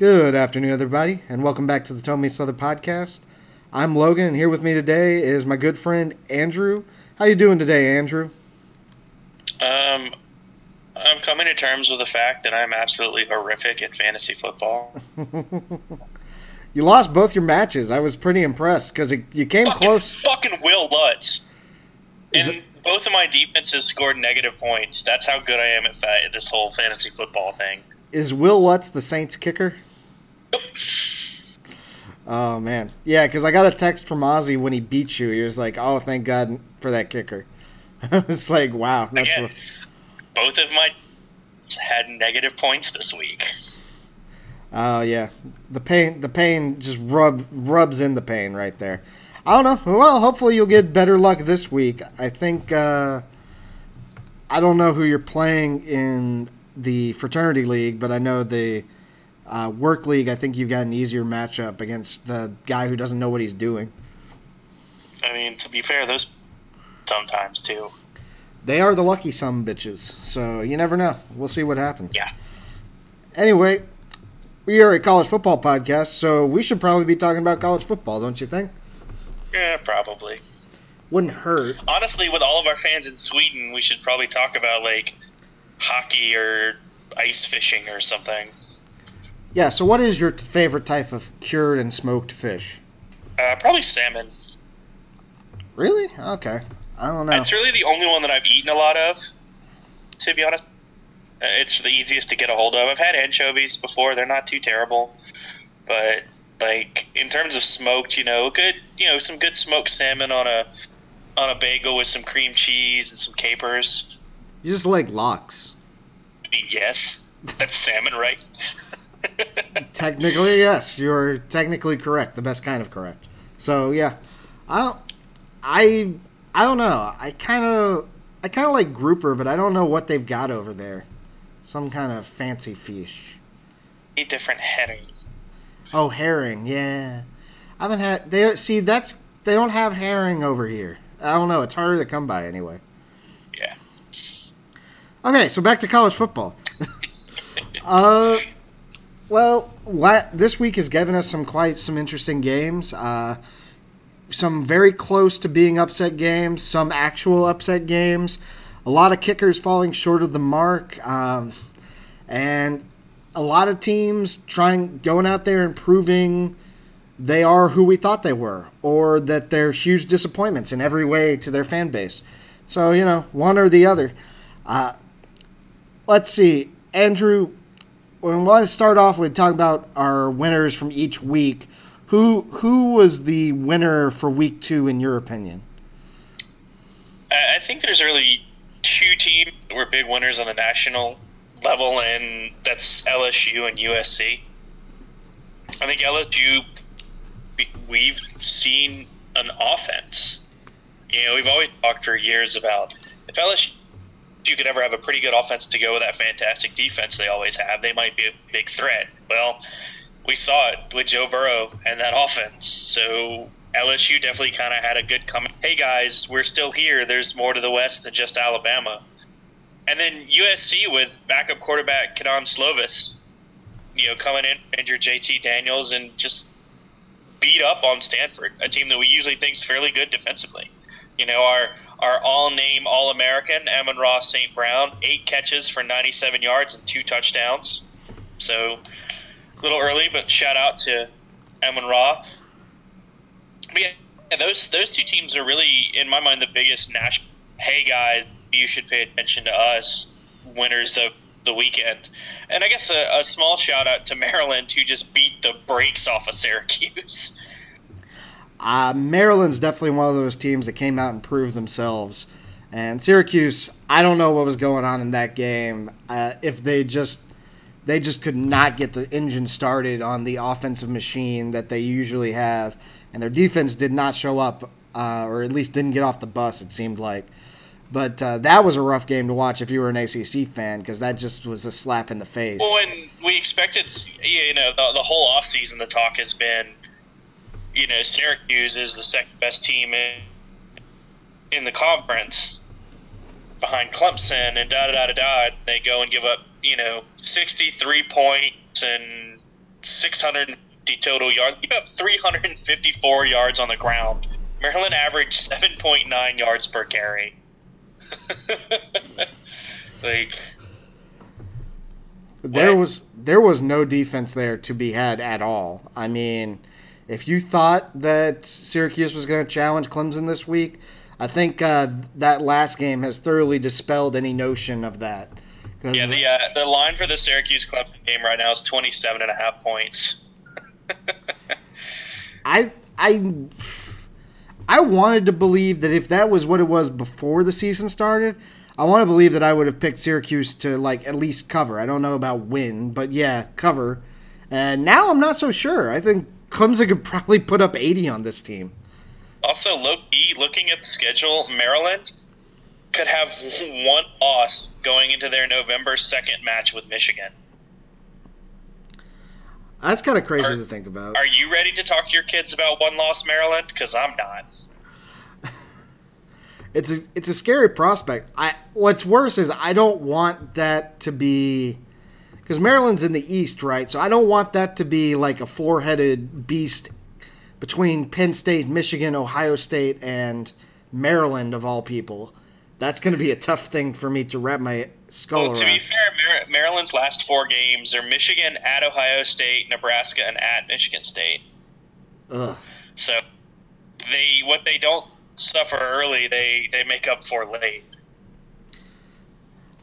Good afternoon, everybody, and welcome back to the Tell Me Southern podcast. I'm Logan, and here with me today is my good friend Andrew. How you doing today, Andrew? Um, I'm coming to terms with the fact that I'm absolutely horrific at fantasy football. you lost both your matches. I was pretty impressed because you came fucking, close. Fucking Will Lutz. Is and that... both of my defenses scored negative points. That's how good I am at this whole fantasy football thing. Is Will Lutz the Saints kicker? Oh man, yeah, because I got a text from Ozzy when he beat you. He was like, "Oh, thank God for that kicker." I was like, "Wow, that's Again, both of my had negative points this week." Oh uh, yeah, the pain, the pain just rub rubs in the pain right there. I don't know. Well, hopefully you'll get better luck this week. I think uh, I don't know who you're playing in the fraternity league, but I know the uh, work league, I think you've got an easier matchup against the guy who doesn't know what he's doing. I mean, to be fair, those sometimes too. They are the lucky some bitches, so you never know. We'll see what happens. Yeah. Anyway, we are a college football podcast, so we should probably be talking about college football, don't you think? Yeah, probably. Wouldn't hurt. Honestly, with all of our fans in Sweden, we should probably talk about like hockey or ice fishing or something. Yeah. So, what is your favorite type of cured and smoked fish? Uh, probably salmon. Really? Okay. I don't know. It's really the only one that I've eaten a lot of. To be honest, uh, it's the easiest to get a hold of. I've had anchovies before; they're not too terrible, but like in terms of smoked, you know, good, you know, some good smoked salmon on a on a bagel with some cream cheese and some capers. You just like lox. Yes, that's salmon, right? technically, yes, you're technically correct. The best kind of correct. So yeah, I, I, I don't know. I kind of, I kind of like grouper, but I don't know what they've got over there. Some kind of fancy fish. A different herring. Oh, herring. Yeah, I haven't had. They see that's they don't have herring over here. I don't know. It's harder to come by anyway. Yeah. Okay, so back to college football. uh, well, this week has given us some quite some interesting games. Uh, some very close to being upset games, some actual upset games, a lot of kickers falling short of the mark, um, and a lot of teams trying going out there and proving they are who we thought they were, or that they're huge disappointments in every way to their fan base. So you know, one or the other. Uh, let's see, Andrew we want to start off with talking about our winners from each week. Who who was the winner for week two in your opinion? I think there's really two teams that were big winners on the national level, and that's LSU and USC. I think LSU, we've seen an offense. You know, we've always talked for years about if LSU you could ever have a pretty good offense to go with that fantastic defense they always have, they might be a big threat. Well, we saw it with Joe Burrow and that offense. So LSU definitely kind of had a good coming. Hey guys, we're still here. There's more to the West than just Alabama. And then USC with backup quarterback Kedon Slovis, you know, coming in injured JT Daniels and just beat up on Stanford, a team that we usually think is fairly good defensively. You know, our our all name All American, Amon-Ra St. Brown, eight catches for 97 yards and two touchdowns. So a little early, but shout out to Amon-Ra. But yeah, those, those two teams are really, in my mind, the biggest national. Hey, guys, you should pay attention to us, winners of the weekend. And I guess a, a small shout out to Maryland, who just beat the brakes off of Syracuse. Uh, Maryland's definitely one of those teams that came out and proved themselves. And Syracuse, I don't know what was going on in that game. Uh, if they just they just could not get the engine started on the offensive machine that they usually have, and their defense did not show up, uh, or at least didn't get off the bus. It seemed like. But uh, that was a rough game to watch if you were an ACC fan because that just was a slap in the face. Well, and we expected, you know, the, the whole offseason, the talk has been you know, Syracuse is the second best team in in the conference behind Clemson and da da da da da. They go and give up, you know, 63 points and 650 total yards. You have 354 yards on the ground. Maryland averaged 7.9 yards per carry. like there was there was no defense there to be had at all. I mean, if you thought that Syracuse was going to challenge Clemson this week, I think uh, that last game has thoroughly dispelled any notion of that. Yeah, the uh, the line for the Syracuse Clemson game right now is 27 and a half points. I I I wanted to believe that if that was what it was before the season started, I want to believe that I would have picked Syracuse to like at least cover. I don't know about win, but yeah, cover. And now I'm not so sure. I think Clemson could probably put up 80 on this team. Also, low key, looking at the schedule, Maryland could have one loss going into their November 2nd match with Michigan. That's kind of crazy are, to think about. Are you ready to talk to your kids about one loss Maryland? Because I'm not. it's a it's a scary prospect. I what's worse is I don't want that to be because Maryland's in the East, right? So I don't want that to be like a four headed beast between Penn State, Michigan, Ohio State, and Maryland of all people. That's going to be a tough thing for me to wrap my skull well, to be fair, Maryland's last four games are Michigan at Ohio State, Nebraska, and at Michigan State. Ugh. So they what they don't suffer early, they they make up for late.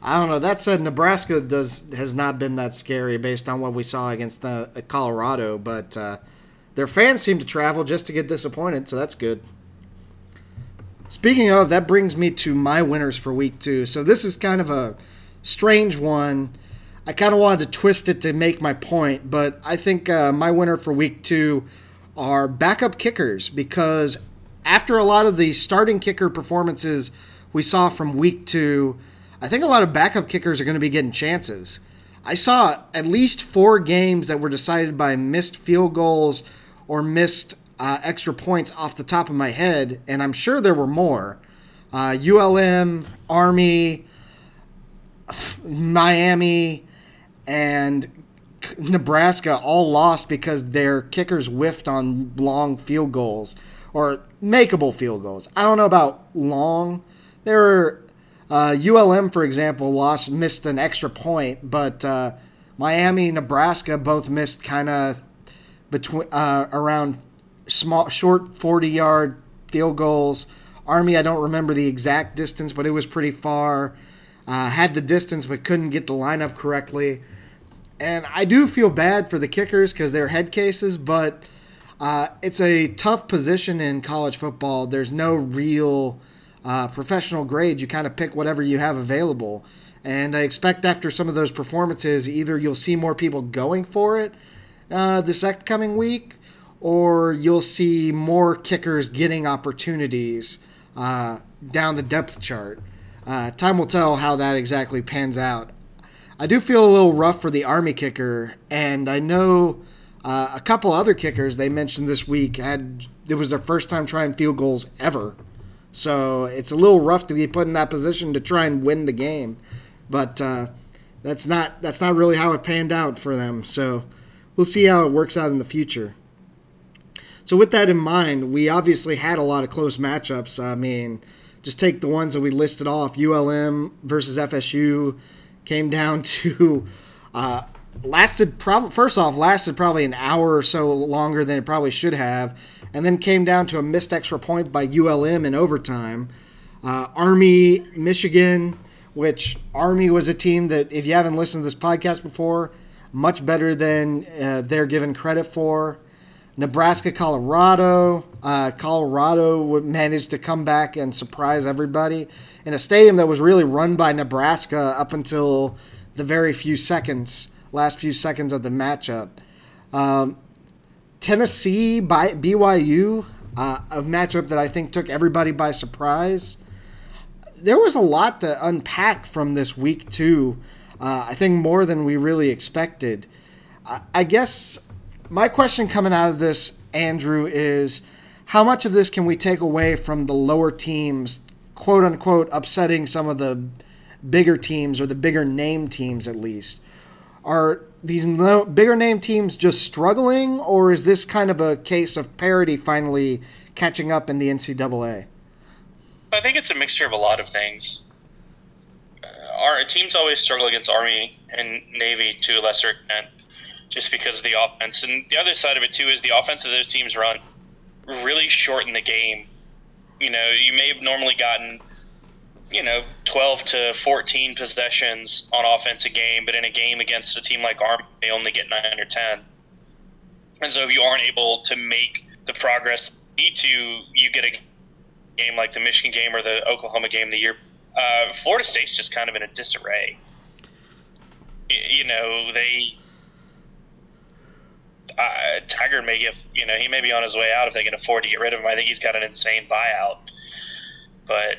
I don't know. That said, Nebraska does has not been that scary based on what we saw against the uh, Colorado, but uh, their fans seem to travel just to get disappointed, so that's good. Speaking of, that brings me to my winners for week two. So this is kind of a strange one. I kind of wanted to twist it to make my point, but I think uh, my winner for week two are backup kickers because after a lot of the starting kicker performances we saw from week two, I think a lot of backup kickers are going to be getting chances. I saw at least four games that were decided by missed field goals or missed uh, extra points off the top of my head, and I'm sure there were more. Uh, ULM, Army, Miami, and Nebraska all lost because their kickers whiffed on long field goals or makeable field goals. I don't know about long. There were uh, ULM, for example, lost missed an extra point, but uh, Miami, Nebraska both missed kind of between uh, around small, short forty yard field goals. Army, I don't remember the exact distance, but it was pretty far. Uh, had the distance but couldn't get the lineup correctly. And I do feel bad for the kickers because they're head cases, but uh, it's a tough position in college football. There's no real uh, professional grade. You kind of pick whatever you have available. And I expect after some of those performances, either you'll see more people going for it uh, this upcoming week, or you'll see more kickers getting opportunities uh, down the depth chart. Uh, time will tell how that exactly pans out. I do feel a little rough for the Army kicker, and I know uh, a couple other kickers they mentioned this week had it was their first time trying field goals ever. So it's a little rough to be put in that position to try and win the game, but uh, that's not that's not really how it panned out for them. So we'll see how it works out in the future. So with that in mind, we obviously had a lot of close matchups. I mean, just take the ones that we listed off ULM versus FSU came down to uh, lasted probably first off lasted probably an hour or so longer than it probably should have and then came down to a missed extra point by ULM in overtime uh, Army Michigan which Army was a team that if you haven't listened to this podcast before much better than uh, they're given credit for Nebraska, Colorado. Uh, Colorado managed to come back and surprise everybody in a stadium that was really run by Nebraska up until the very few seconds, last few seconds of the matchup. Um, Tennessee by BYU, uh, a matchup that I think took everybody by surprise. There was a lot to unpack from this week two. Uh, I think more than we really expected. I guess my question coming out of this, Andrew, is how much of this can we take away from the lower teams, quote unquote, upsetting some of the bigger teams or the bigger name teams at least? are these no, bigger name teams just struggling, or is this kind of a case of parity finally catching up in the NCAA? I think it's a mixture of a lot of things. Uh, our teams always struggle against Army and Navy to a lesser extent, just because of the offense. And the other side of it too is the offense of those teams run really shorten the game. You know, you may have normally gotten you know, 12 to 14 possessions on offense a game, but in a game against a team like Army, they only get 9 or 10. And so if you aren't able to make the progress you need to, you get a game like the Michigan game or the Oklahoma game the year. Uh, Florida State's just kind of in a disarray. You know, they. Uh, Taggart may give you know, he may be on his way out if they can afford to get rid of him. I think he's got an insane buyout. But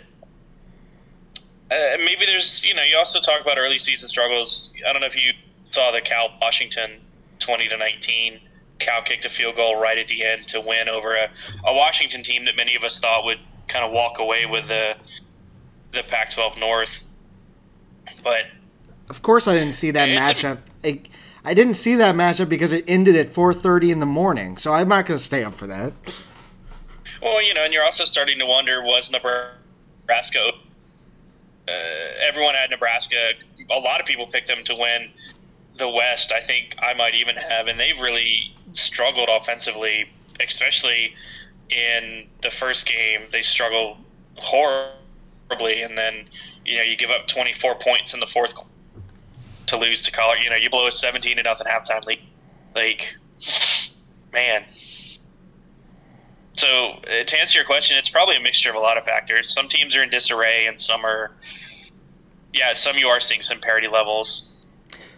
uh, maybe there's, you know, you also talk about early season struggles. I don't know if you saw the Cal Washington 20 to 19. Cal kicked a field goal right at the end to win over a, a Washington team that many of us thought would kind of walk away with the the Pac-12 North. But of course, I didn't see that matchup. A, I didn't see that matchup because it ended at 4:30 in the morning, so I'm not going to stay up for that. Well, you know, and you're also starting to wonder was Nebraska uh, everyone had Nebraska. A lot of people picked them to win the West. I think I might even have, and they've really struggled offensively, especially in the first game. They struggled horribly, and then you know you give up 24 points in the fourth to lose to Colorado. You know you blow a 17 to nothing halftime lead. Like, man. So uh, to answer your question, it's probably a mixture of a lot of factors. Some teams are in disarray, and some are yeah, some you are seeing some parity levels.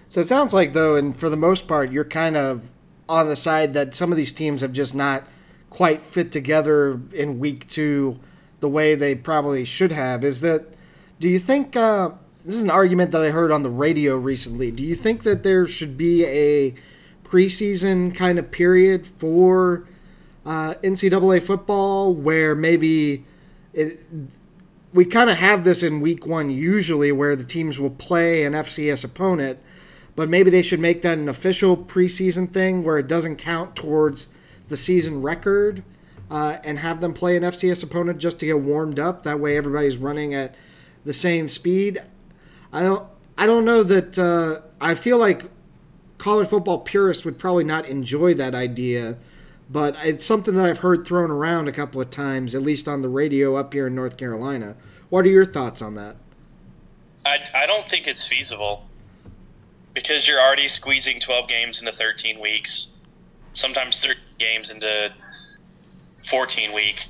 So it sounds like though, and for the most part, you're kind of on the side that some of these teams have just not quite fit together in week two the way they probably should have. Is that? Do you think? Uh, this is an argument that I heard on the radio recently. Do you think that there should be a preseason kind of period for uh, NCAA football where maybe it, we kind of have this in week one usually where the teams will play an FCS opponent, but maybe they should make that an official preseason thing where it doesn't count towards the season record uh, and have them play an FCS opponent just to get warmed up. That way everybody's running at the same speed. I don't. I don't know that. Uh, I feel like college football purists would probably not enjoy that idea but it's something that I've heard thrown around a couple of times, at least on the radio up here in North Carolina. What are your thoughts on that? I, I don't think it's feasible because you're already squeezing 12 games into 13 weeks, sometimes 13 games into 14 weeks.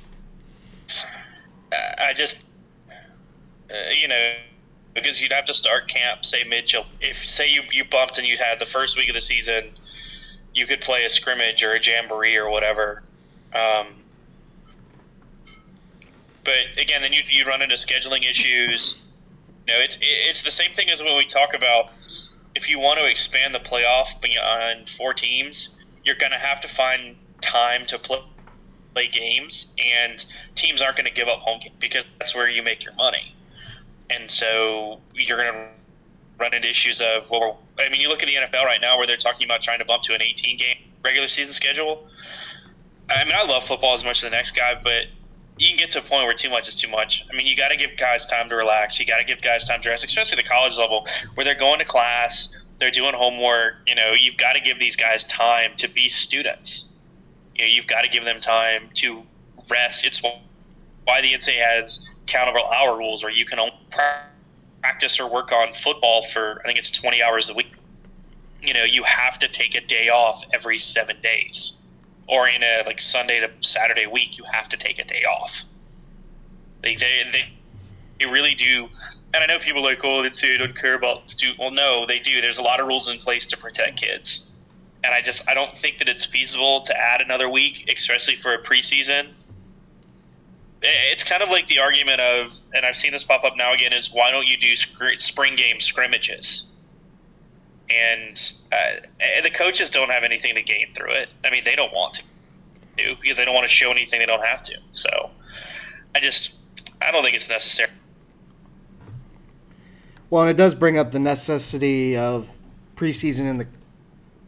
I just, uh, you know, because you'd have to start camp, say mid If say you, you bumped and you had the first week of the season you could play a scrimmage or a jamboree or whatever. Um, but again, then you you run into scheduling issues. You know, it's it's the same thing as when we talk about if you want to expand the playoff beyond four teams, you're going to have to find time to play play games, and teams aren't going to give up home games because that's where you make your money. And so you're going to run into issues of well, I mean, you look at the NFL right now where they're talking about trying to bump to an 18 game regular season schedule. I mean, I love football as much as the next guy, but you can get to a point where too much is too much. I mean, you got to give guys time to relax. You got to give guys time to rest, especially the college level where they're going to class, they're doing homework. You know, you've got to give these guys time to be students. You know, you've got to give them time to rest. It's why the NCAA has countable hour rules where you can only practice or work on football for I think it's 20 hours a week. You know, you have to take a day off every seven days, or in a like Sunday to Saturday week, you have to take a day off. They they they, they really do. And I know people like, oh, they say don't care about. Well, no, they do. There's a lot of rules in place to protect kids, and I just I don't think that it's feasible to add another week, especially for a preseason it's kind of like the argument of, and I've seen this pop up now again, is why don't you do spring game scrimmages? And uh, the coaches don't have anything to gain through it. I mean, they don't want to do because they don't want to show anything they don't have to. So I just, I don't think it's necessary. Well, it does bring up the necessity of preseason in the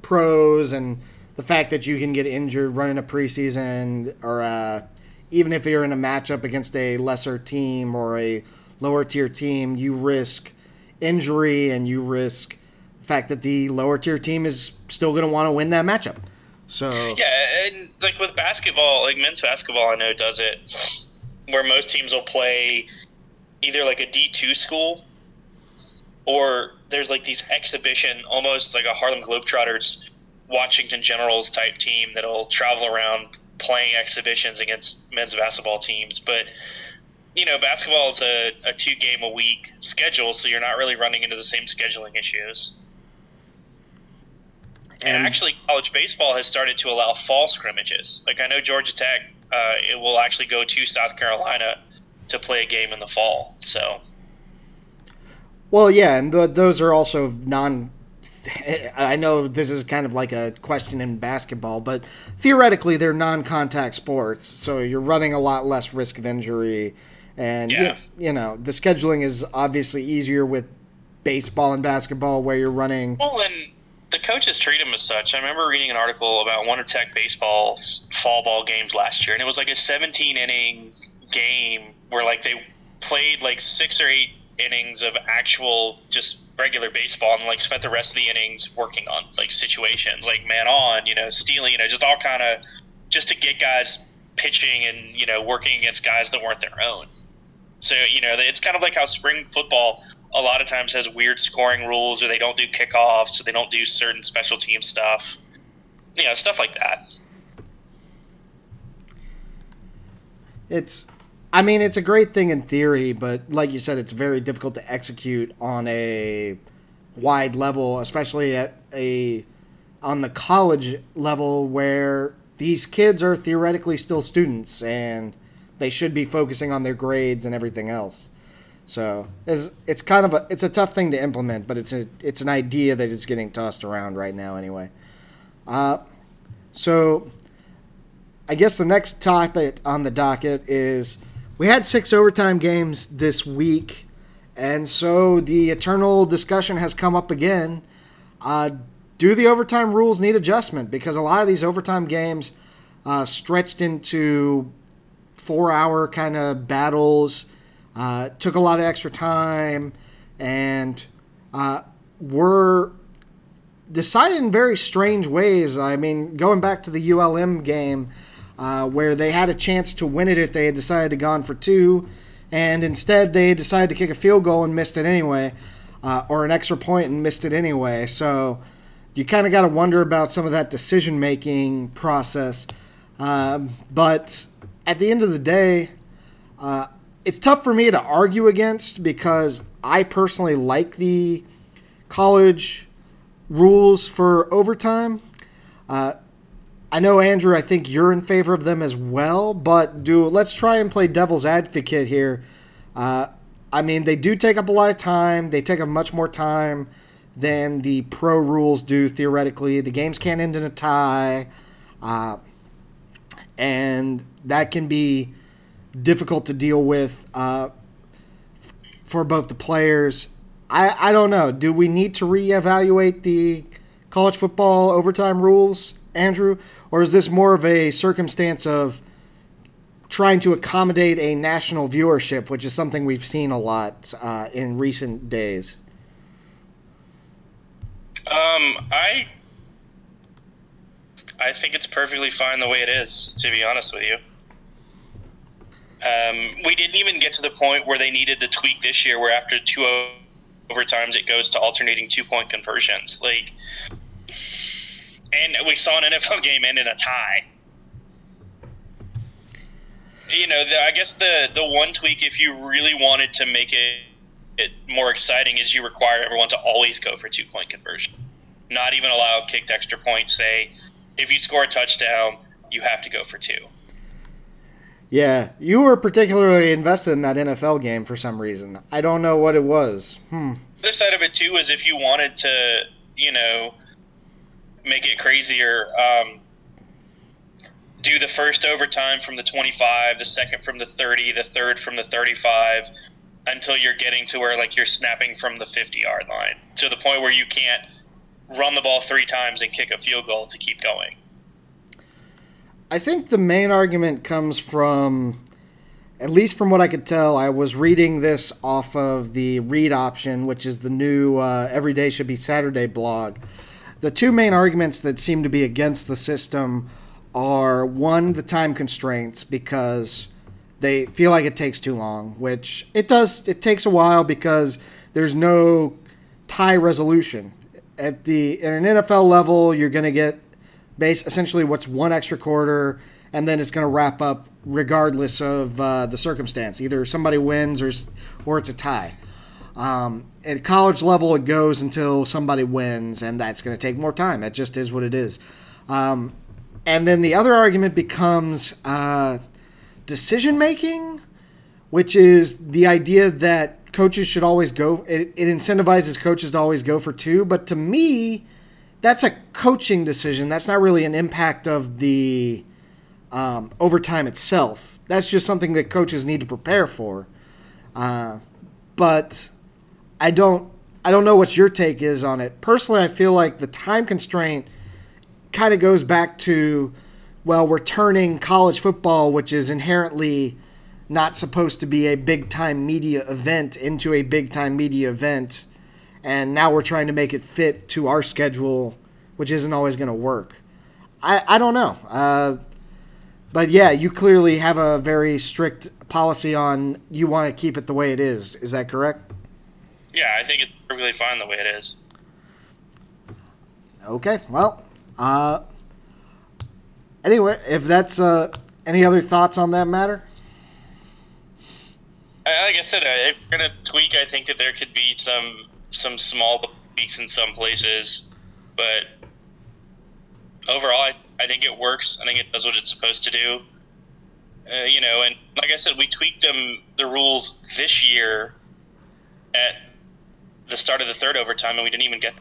pros and the fact that you can get injured running a preseason or uh, even if you're in a matchup against a lesser team or a lower tier team, you risk injury and you risk the fact that the lower tier team is still going to want to win that matchup. So yeah, and like with basketball, like men's basketball, I know does it where most teams will play either like a D two school or there's like these exhibition, almost like a Harlem Globetrotters, Washington Generals type team that'll travel around playing exhibitions against men's basketball teams. But you know, basketball is a, a two game a week schedule, so you're not really running into the same scheduling issues. And, and actually, college baseball has started to allow fall scrimmages. Like I know Georgia Tech, uh, it will actually go to South Carolina to play a game in the fall. So. Well, yeah, and the, those are also non I know this is kind of like a question in basketball, but theoretically they're non-contact sports, so you're running a lot less risk of injury, and yeah. you, you, know the scheduling is obviously easier with baseball and basketball where you're running. Well, and the coaches treat them as such. I remember reading an article about one of Tech baseball's fall ball games last year, and it was like a 17 inning game where like they played like six or eight innings of actual just regular baseball and like spent the rest of the innings working on like situations like man on you know stealing you know just all kind of just to get guys pitching and you know working against guys that weren't their own. So you know it's kind of like how spring football a lot of times has weird scoring rules or they don't do kickoffs or they don't do certain special team stuff. You know stuff like that. It's I mean, it's a great thing in theory, but like you said, it's very difficult to execute on a wide level, especially at a on the college level where these kids are theoretically still students and they should be focusing on their grades and everything else. So it's, it's kind of a it's a tough thing to implement, but it's a it's an idea that is getting tossed around right now anyway. Uh, so I guess the next topic on the docket is we had six overtime games this week, and so the eternal discussion has come up again. Uh, do the overtime rules need adjustment? Because a lot of these overtime games uh, stretched into four hour kind of battles, uh, took a lot of extra time, and uh, were decided in very strange ways. I mean, going back to the ULM game, uh, where they had a chance to win it if they had decided to gone for two, and instead they decided to kick a field goal and missed it anyway, uh, or an extra point and missed it anyway. So you kind of got to wonder about some of that decision making process. Um, but at the end of the day, uh, it's tough for me to argue against because I personally like the college rules for overtime. Uh, I know Andrew. I think you're in favor of them as well. But do let's try and play devil's advocate here. Uh, I mean, they do take up a lot of time. They take up much more time than the pro rules do theoretically. The games can't end in a tie, uh, and that can be difficult to deal with uh, for both the players. I, I don't know. Do we need to reevaluate the college football overtime rules? Andrew, or is this more of a circumstance of trying to accommodate a national viewership, which is something we've seen a lot uh, in recent days? Um, I I think it's perfectly fine the way it is. To be honest with you, um, we didn't even get to the point where they needed to tweak this year, where after two overtimes it goes to alternating two point conversions. Like and we saw an NFL game end in a tie. You know, the, I guess the the one tweak, if you really wanted to make it, it more exciting, is you require everyone to always go for two point conversion, not even allow kicked extra points. Say, if you score a touchdown, you have to go for two. Yeah, you were particularly invested in that NFL game for some reason. I don't know what it was. Hmm. The other side of it too is if you wanted to, you know, make it crazier. Um, do the first overtime from the 25, the second from the 30, the third from the 35, until you're getting to where like you're snapping from the 50 yard line to the point where you can't run the ball three times and kick a field goal to keep going. I think the main argument comes from, at least from what I could tell, I was reading this off of the Read option, which is the new uh, Every Day Should Be Saturday blog. The two main arguments that seem to be against the system are one, the time constraints, because they feel like it takes too long, which it does. It takes a while because there's no tie resolution. At the at an NFL level, you're going to get base essentially what's one extra quarter, and then it's going to wrap up regardless of uh, the circumstance. Either somebody wins or or it's a tie. Um, at college level, it goes until somebody wins, and that's going to take more time. That just is what it is. Um, and then the other argument becomes uh, decision making, which is the idea that coaches should always go. It, it incentivizes coaches to always go for two, but to me, that's a coaching decision. That's not really an impact of the um, overtime itself. That's just something that coaches need to prepare for. Uh, but I don't. I don't know what your take is on it. Personally, I feel like the time constraint kind of goes back to well, we're turning college football, which is inherently not supposed to be a big time media event, into a big time media event. And now we're trying to make it fit to our schedule, which isn't always going to work. I, I don't know. Uh, but yeah, you clearly have a very strict policy on you want to keep it the way it is. Is that correct? Yeah, I think it's perfectly fine the way it is. Okay, well, uh, Anyway, if that's uh, any other thoughts on that matter? Like I said, if we're gonna tweak, I think that there could be some some small tweaks in some places, but overall, I, I think it works. I think it does what it's supposed to do. Uh, you know, and like I said, we tweaked them the rules this year at the start of the third overtime, and we didn't even get.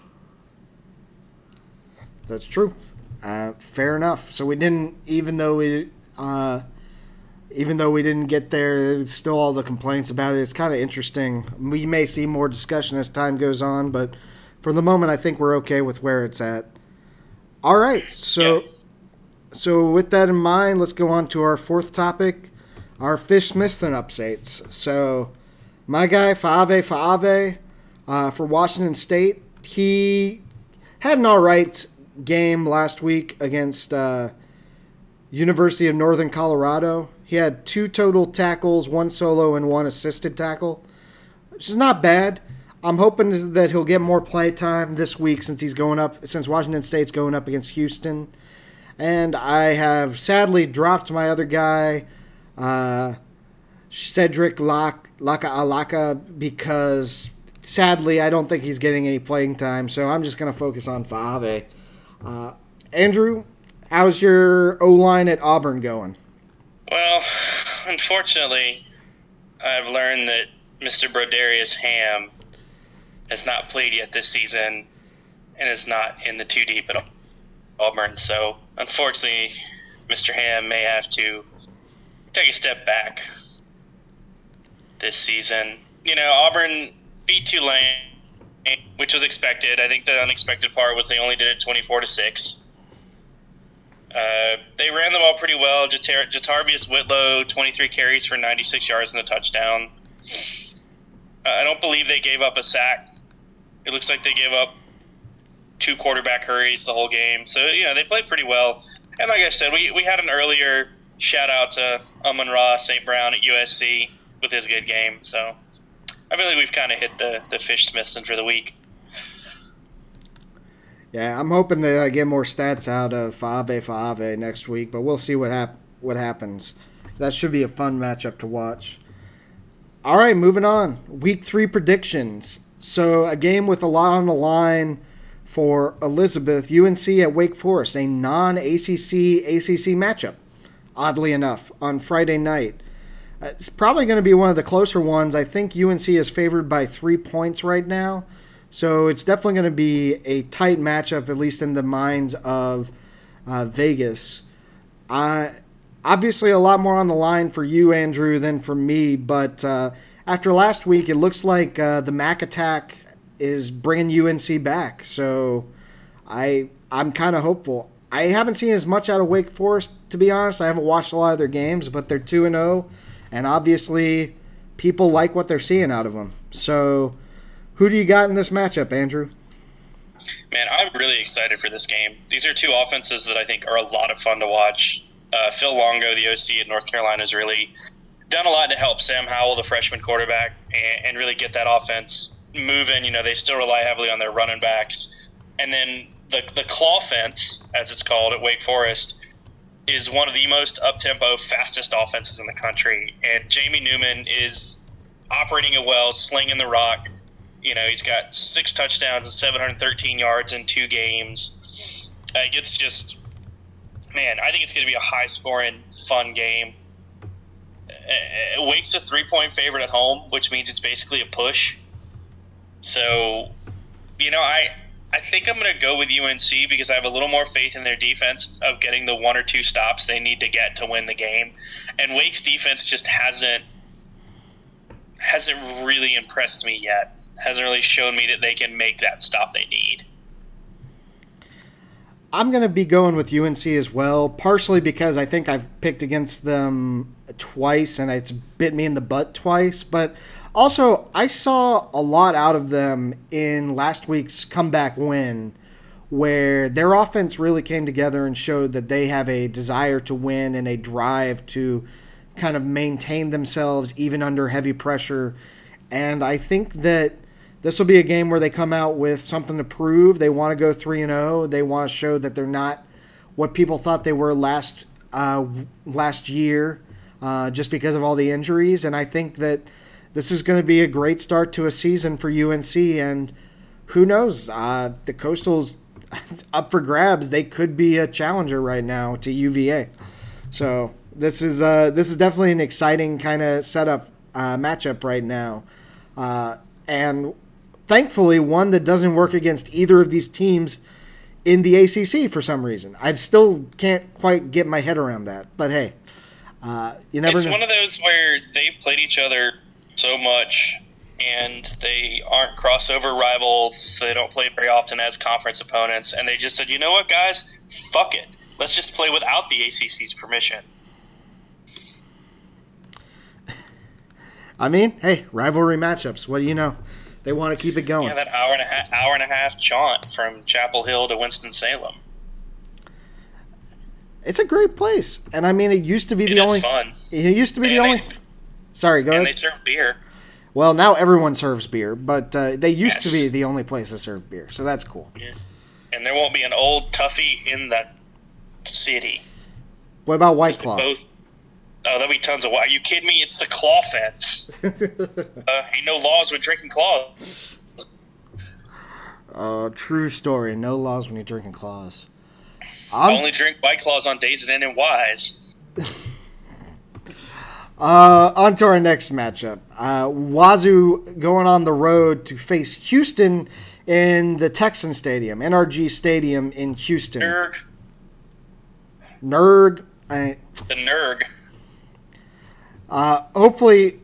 That's true. Uh, fair enough. So we didn't, even though we, uh, even though we didn't get there, there's still all the complaints about it. It's kind of interesting. We may see more discussion as time goes on, but for the moment, I think we're okay with where it's at. All right. So, yeah. so with that in mind, let's go on to our fourth topic, our Fish Smithson updates. So, my guy Fa'ave Fa'ave uh, for Washington State, he had an all right game last week against uh, University of Northern Colorado. He had two total tackles, one solo and one assisted tackle, which is not bad. I'm hoping that he'll get more play time this week since he's going up since Washington State's going up against Houston. And I have sadly dropped my other guy, uh, Cedric Laka Alaka, because sadly I don't think he's getting any playing time. So I'm just going to focus on Fa'ave. Uh, Andrew, how's your O line at Auburn going? Well, unfortunately, I've learned that Mr. Brodarious Hamm has not played yet this season and is not in the two deep at Auburn. So, unfortunately, Mr. Hamm may have to take a step back this season. You know, Auburn beat Tulane which was expected. I think the unexpected part was they only did it 24 to 6. Uh, they ran the ball pretty well. Jatar- Whitlow, 23 carries for 96 yards and a touchdown. Uh, I don't believe they gave up a sack. It looks like they gave up two quarterback hurries the whole game. So, you know, they played pretty well. And like I said, we, we had an earlier shout out to Amon Ra St. Brown at USC with his good game. So I feel like we've kind of hit the the fish Smithson for the week. Yeah, I'm hoping that I get more stats out of Fa'ave Fa'ave next week, but we'll see what hap- what happens. That should be a fun matchup to watch. All right, moving on. Week three predictions. So a game with a lot on the line for Elizabeth. UNC at Wake Forest, a non-ACC ACC matchup. Oddly enough, on Friday night. It's probably going to be one of the closer ones. I think UNC is favored by three points right now. So it's definitely going to be a tight matchup, at least in the minds of uh, Vegas. Uh, obviously, a lot more on the line for you, Andrew, than for me. But uh, after last week, it looks like uh, the Mac attack is bringing UNC back. So I I'm kind of hopeful. I haven't seen as much out of Wake Forest to be honest. I haven't watched a lot of their games, but they're two and zero, and obviously people like what they're seeing out of them. So, who do you got in this matchup, Andrew? Man, I'm really excited for this game. These are two offenses that I think are a lot of fun to watch. Uh, Phil Longo, the OC at North Carolina, has really done a lot to help Sam Howell, the freshman quarterback, and, and really get that offense moving. You know, they still rely heavily on their running backs. And then the, the claw fence, as it's called at Wake Forest, is one of the most up tempo, fastest offenses in the country. And Jamie Newman is operating it well, slinging the rock. You know, he's got six touchdowns and 713 yards in two games. Uh, it's just, man, I think it's going to be a high scoring, fun game. Uh, Wake's a three point favorite at home, which means it's basically a push. So, you know, I I think I'm going to go with UNC because I have a little more faith in their defense of getting the one or two stops they need to get to win the game. And Wake's defense just hasn't hasn't really impressed me yet. Hasn't really shown me that they can make that stop they need. I'm going to be going with UNC as well, partially because I think I've picked against them twice and it's bit me in the butt twice, but also I saw a lot out of them in last week's comeback win where their offense really came together and showed that they have a desire to win and a drive to kind of maintain themselves even under heavy pressure. And I think that this will be a game where they come out with something to prove. They want to go 3 and 0. They want to show that they're not what people thought they were last uh, last year uh, just because of all the injuries and I think that this is going to be a great start to a season for UNC and who knows uh, the Coastals up for grabs. They could be a challenger right now to UVA. So this is uh, this is definitely an exciting kind of setup uh, matchup right now, uh, and thankfully one that doesn't work against either of these teams in the ACC for some reason. I still can't quite get my head around that, but hey, uh, you never. It's know. one of those where they've played each other so much. And they aren't crossover rivals, so they don't play very often as conference opponents. And they just said, you know what, guys? Fuck it. Let's just play without the ACC's permission. I mean, hey, rivalry matchups. What do you know? They want to keep it going. Yeah, that hour and a half, hour and a half jaunt from Chapel Hill to Winston Salem. It's a great place, and I mean, it used to be It the only. fun. It used to be the only. Sorry, go And ahead. they serve beer. Well, now everyone serves beer, but uh, they used to be the only place to serve beer, so that's cool. Yeah. And there won't be an old toughie in the city. What about White Claw? Both. Oh, there'll be tons of. Are you kidding me? It's the claw fence. uh, ain't no laws with drinking claws. uh, true story. No laws when you're drinking claws. I only drink white claws on days that end in Y's. uh, on to our next matchup. Uh, Wazoo going on the road to face Houston in the Texan Stadium, NRG Stadium in Houston. Nerg. Nerg. I, The nerg. Uh, hopefully,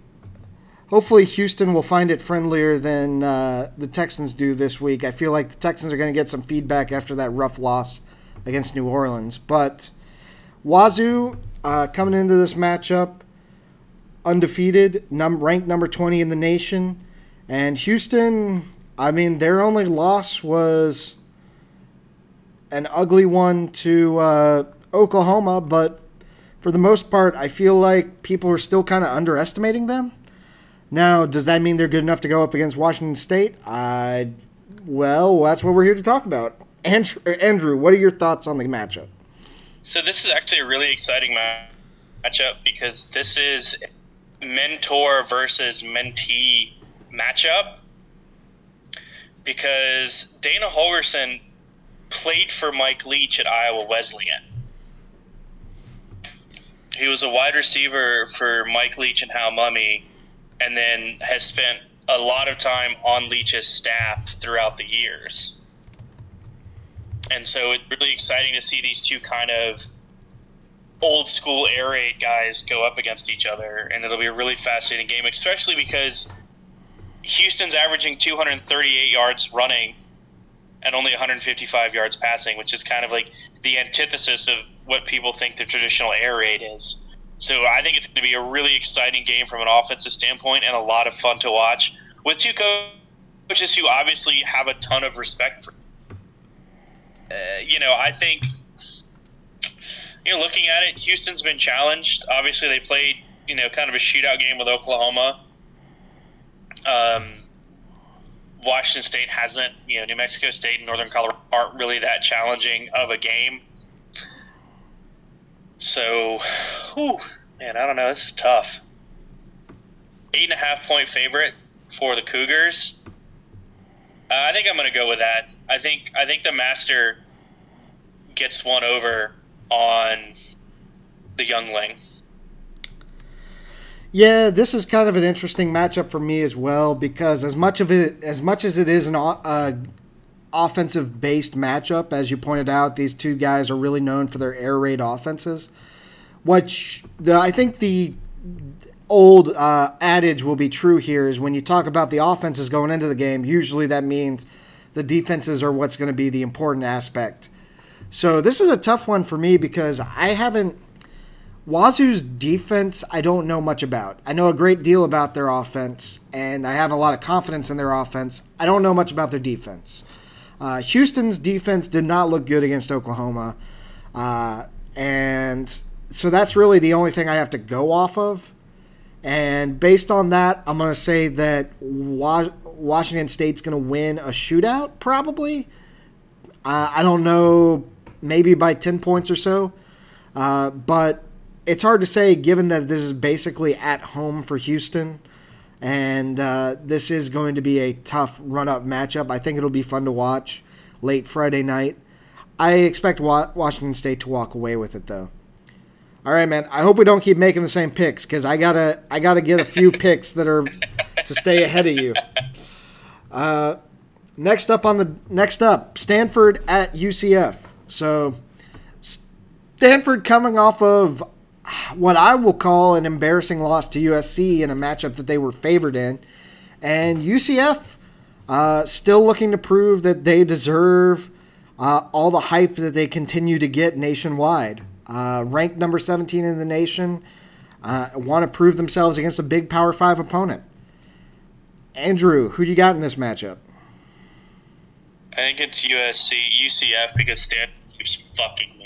hopefully Houston will find it friendlier than uh, the Texans do this week. I feel like the Texans are going to get some feedback after that rough loss against New Orleans. But Wazoo uh, coming into this matchup undefeated, num- ranked number twenty in the nation, and Houston. I mean, their only loss was an ugly one to uh, Oklahoma, but for the most part, I feel like people are still kind of underestimating them. Now, does that mean they're good enough to go up against Washington State? I, well, that's what we're here to talk about. Andrew, Andrew, what are your thoughts on the matchup? So this is actually a really exciting matchup because this is mentor versus mentee matchup. Because Dana Holgorsen played for Mike Leach at Iowa Wesleyan. He was a wide receiver for Mike Leach and Hal Mumme, and then has spent a lot of time on Leach's staff throughout the years. And so it's really exciting to see these two kind of old school air raid guys go up against each other, and it'll be a really fascinating game, especially because Houston's averaging 238 yards running, and only 155 yards passing, which is kind of like the antithesis of what people think the traditional air raid is. So I think it's going to be a really exciting game from an offensive standpoint and a lot of fun to watch with two coaches who obviously have a ton of respect for. Uh, you know, I think you know, looking at it, Houston's been challenged. Obviously, they played you know kind of a shootout game with Oklahoma. Um, Washington State hasn't. You know, New Mexico State and Northern Colorado aren't really that challenging of a game. So, whew, man, I don't know. This is tough. Eight and a half point favorite for the Cougars. Uh, I think I'm going to go with that. I think I think the Master gets one over on the Youngling. Yeah, this is kind of an interesting matchup for me as well because as much of it as much as it is an uh, offensive based matchup, as you pointed out, these two guys are really known for their air raid offenses. Which the, I think the old uh, adage will be true here is when you talk about the offenses going into the game, usually that means the defenses are what's going to be the important aspect. So this is a tough one for me because I haven't Wazoo's defense, I don't know much about. I know a great deal about their offense, and I have a lot of confidence in their offense. I don't know much about their defense. Uh, Houston's defense did not look good against Oklahoma, uh, and so that's really the only thing I have to go off of. And based on that, I'm going to say that Washington State's going to win a shootout, probably. Uh, I don't know, maybe by 10 points or so. Uh, but it's hard to say given that this is basically at home for Houston. And uh, this is going to be a tough run up matchup. I think it'll be fun to watch late Friday night. I expect Washington State to walk away with it, though. All right, man. I hope we don't keep making the same picks because I gotta I gotta get a few picks that are to stay ahead of you. Uh, next up on the next up, Stanford at UCF. So Stanford coming off of what I will call an embarrassing loss to USC in a matchup that they were favored in. And UCF uh, still looking to prove that they deserve uh, all the hype that they continue to get nationwide. Uh, ranked number 17 in the nation, uh, want to prove themselves against a big Power 5 opponent. Andrew, who do you got in this matchup? I think it's USC, UCF because Stanford keeps fucking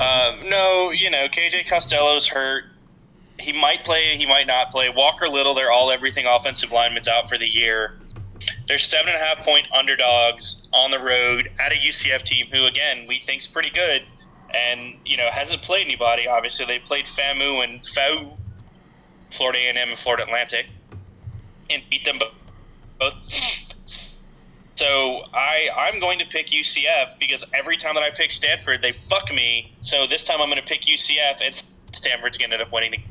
um, no, you know, KJ Costello's hurt. He might play, he might not play. Walker Little, they're all everything offensive linemen's out for the year. They're seven and a half point underdogs on the road at a UCF team who, again, we think's pretty good, and you know hasn't played anybody. Obviously, they played FAMU and FAU, Florida A&M and Florida Atlantic, and beat them both. So I I'm going to pick UCF because every time that I pick Stanford, they fuck me. So this time I'm going to pick UCF, and Stanford's going to end up winning.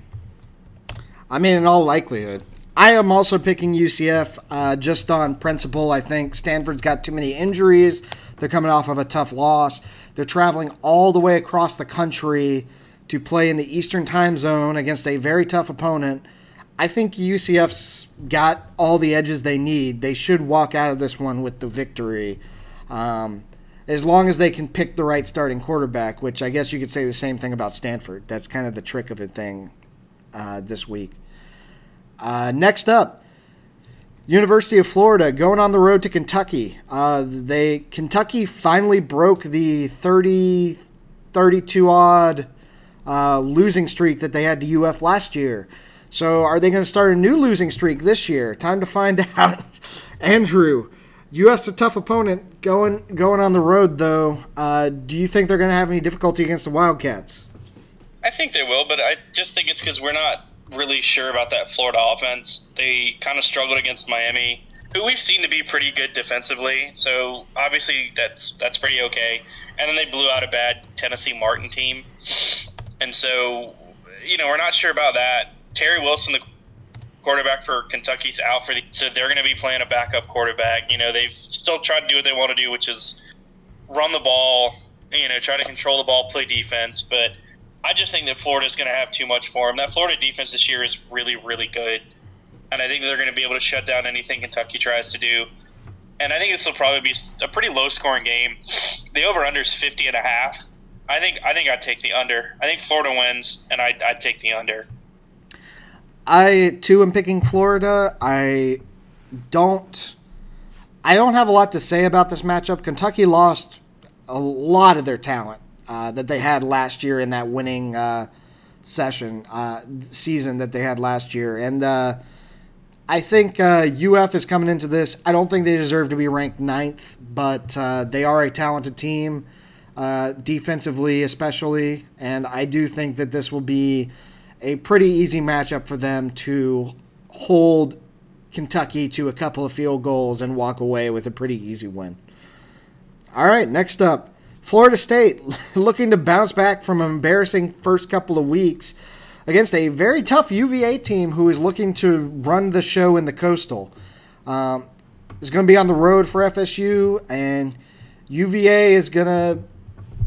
I mean, in all likelihood. I am also picking UCF uh, just on principle. I think Stanford's got too many injuries. They're coming off of a tough loss. They're traveling all the way across the country to play in the Eastern time zone against a very tough opponent. I think UCF's got all the edges they need. They should walk out of this one with the victory. Um, as long as they can pick the right starting quarterback, which I guess you could say the same thing about Stanford. That's kind of the trick of a thing uh, this week. Uh, next up, University of Florida going on the road to Kentucky. Uh, they Kentucky finally broke the 30, 32 odd uh, losing streak that they had to UF last year. So are they going to start a new losing streak this year? Time to find out. Andrew, UF's a tough opponent going going on the road though. Uh, do you think they're going to have any difficulty against the Wildcats? I think they will, but I just think it's because we're not really sure about that Florida offense. They kind of struggled against Miami, who we've seen to be pretty good defensively. So obviously that's that's pretty okay. And then they blew out a bad Tennessee Martin team, and so you know we're not sure about that. Terry Wilson, the quarterback for Kentucky's out for the so they're going to be playing a backup quarterback. You know, they've still tried to do what they want to do, which is run the ball, you know, try to control the ball, play defense, but I just think that Florida's going to have too much for them. That Florida defense this year is really, really good, and I think they're going to be able to shut down anything Kentucky tries to do. and I think this will probably be a pretty low scoring game. The over under is 50 and a half. I think I think I'd take the under. I think Florida wins, and I'd, I'd take the under. I too am picking Florida. I don't. I don't have a lot to say about this matchup. Kentucky lost a lot of their talent uh, that they had last year in that winning uh, session uh, season that they had last year, and uh, I think UF uh, is coming into this. I don't think they deserve to be ranked ninth, but uh, they are a talented team, defensively especially, and I do think that this will be a pretty easy matchup for them to hold Kentucky to a couple of field goals and walk away with a pretty easy win. All right, next up, Florida State looking to bounce back from an embarrassing first couple of weeks against a very tough UVA team who is looking to run the show in the Coastal. Um, is going to be on the road for FSU, and UVA is going to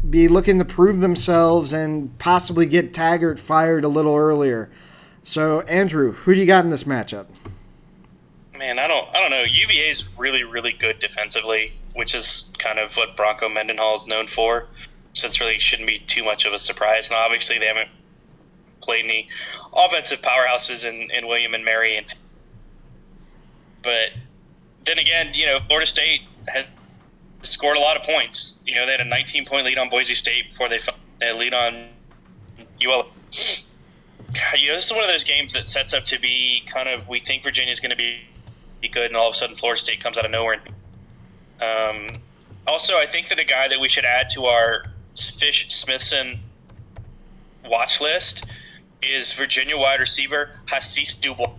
be looking to prove themselves and possibly get Taggart fired a little earlier. So, Andrew, who do you got in this matchup? Man, I don't, I don't know. UVA is really, really good defensively, which is kind of what Bronco Mendenhall is known for. So it's really shouldn't be too much of a surprise. And obviously, they haven't played any offensive powerhouses in, in William and Mary. And, but then again, you know, Florida State has scored a lot of points. You know, they had a 19 point lead on Boise State before they a lead on UL. You know, this is one of those games that sets up to be kind of we think Virginia's going to be be good, and all of a sudden Florida State comes out of nowhere. Um, also, I think that a guy that we should add to our Fish Smithson watch list is Virginia wide receiver Hasise Dubois.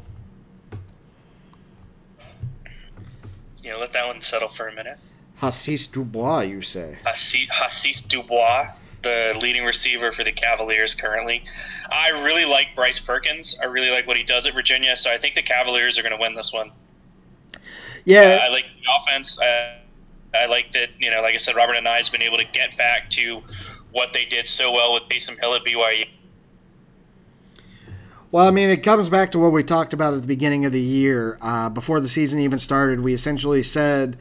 You know, let that one settle for a minute. Hasise Dubois, you say? Hassis, Dubois, the leading receiver for the Cavaliers currently. I really like Bryce Perkins. I really like what he does at Virginia, so I think the Cavaliers are going to win this one. Yeah, uh, I like the offense. Uh, I like that. You know, like I said, Robert Anae has been able to get back to what they did so well with Taysom Hill at BYU. Well, I mean, it comes back to what we talked about at the beginning of the year. Uh, before the season even started, we essentially said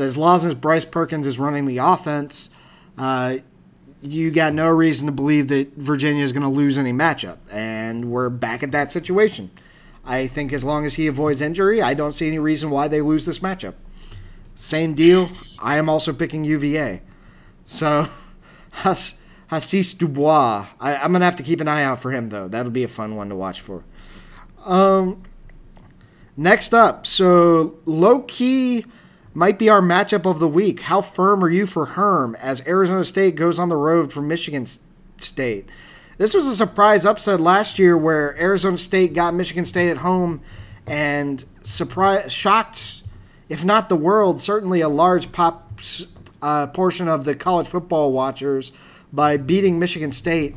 that as long as Bryce Perkins is running the offense, uh, you got no reason to believe that Virginia is going to lose any matchup. And we're back at that situation. I think as long as he avoids injury, I don't see any reason why they lose this matchup. Same deal. I am also picking UVA. So, Has, Hasise Dubois. I, am going to have to keep an eye out for him, though. That'll be a fun one to watch for. Um, next up, so low key might be our matchup of the week. How firm are you for Herm as Arizona State goes on the road for Michigan State? This was a surprise upset last year where Arizona State got Michigan State at home and surprise shocked, if not the world, certainly a large pop uh, portion of the college football watchers by beating Michigan State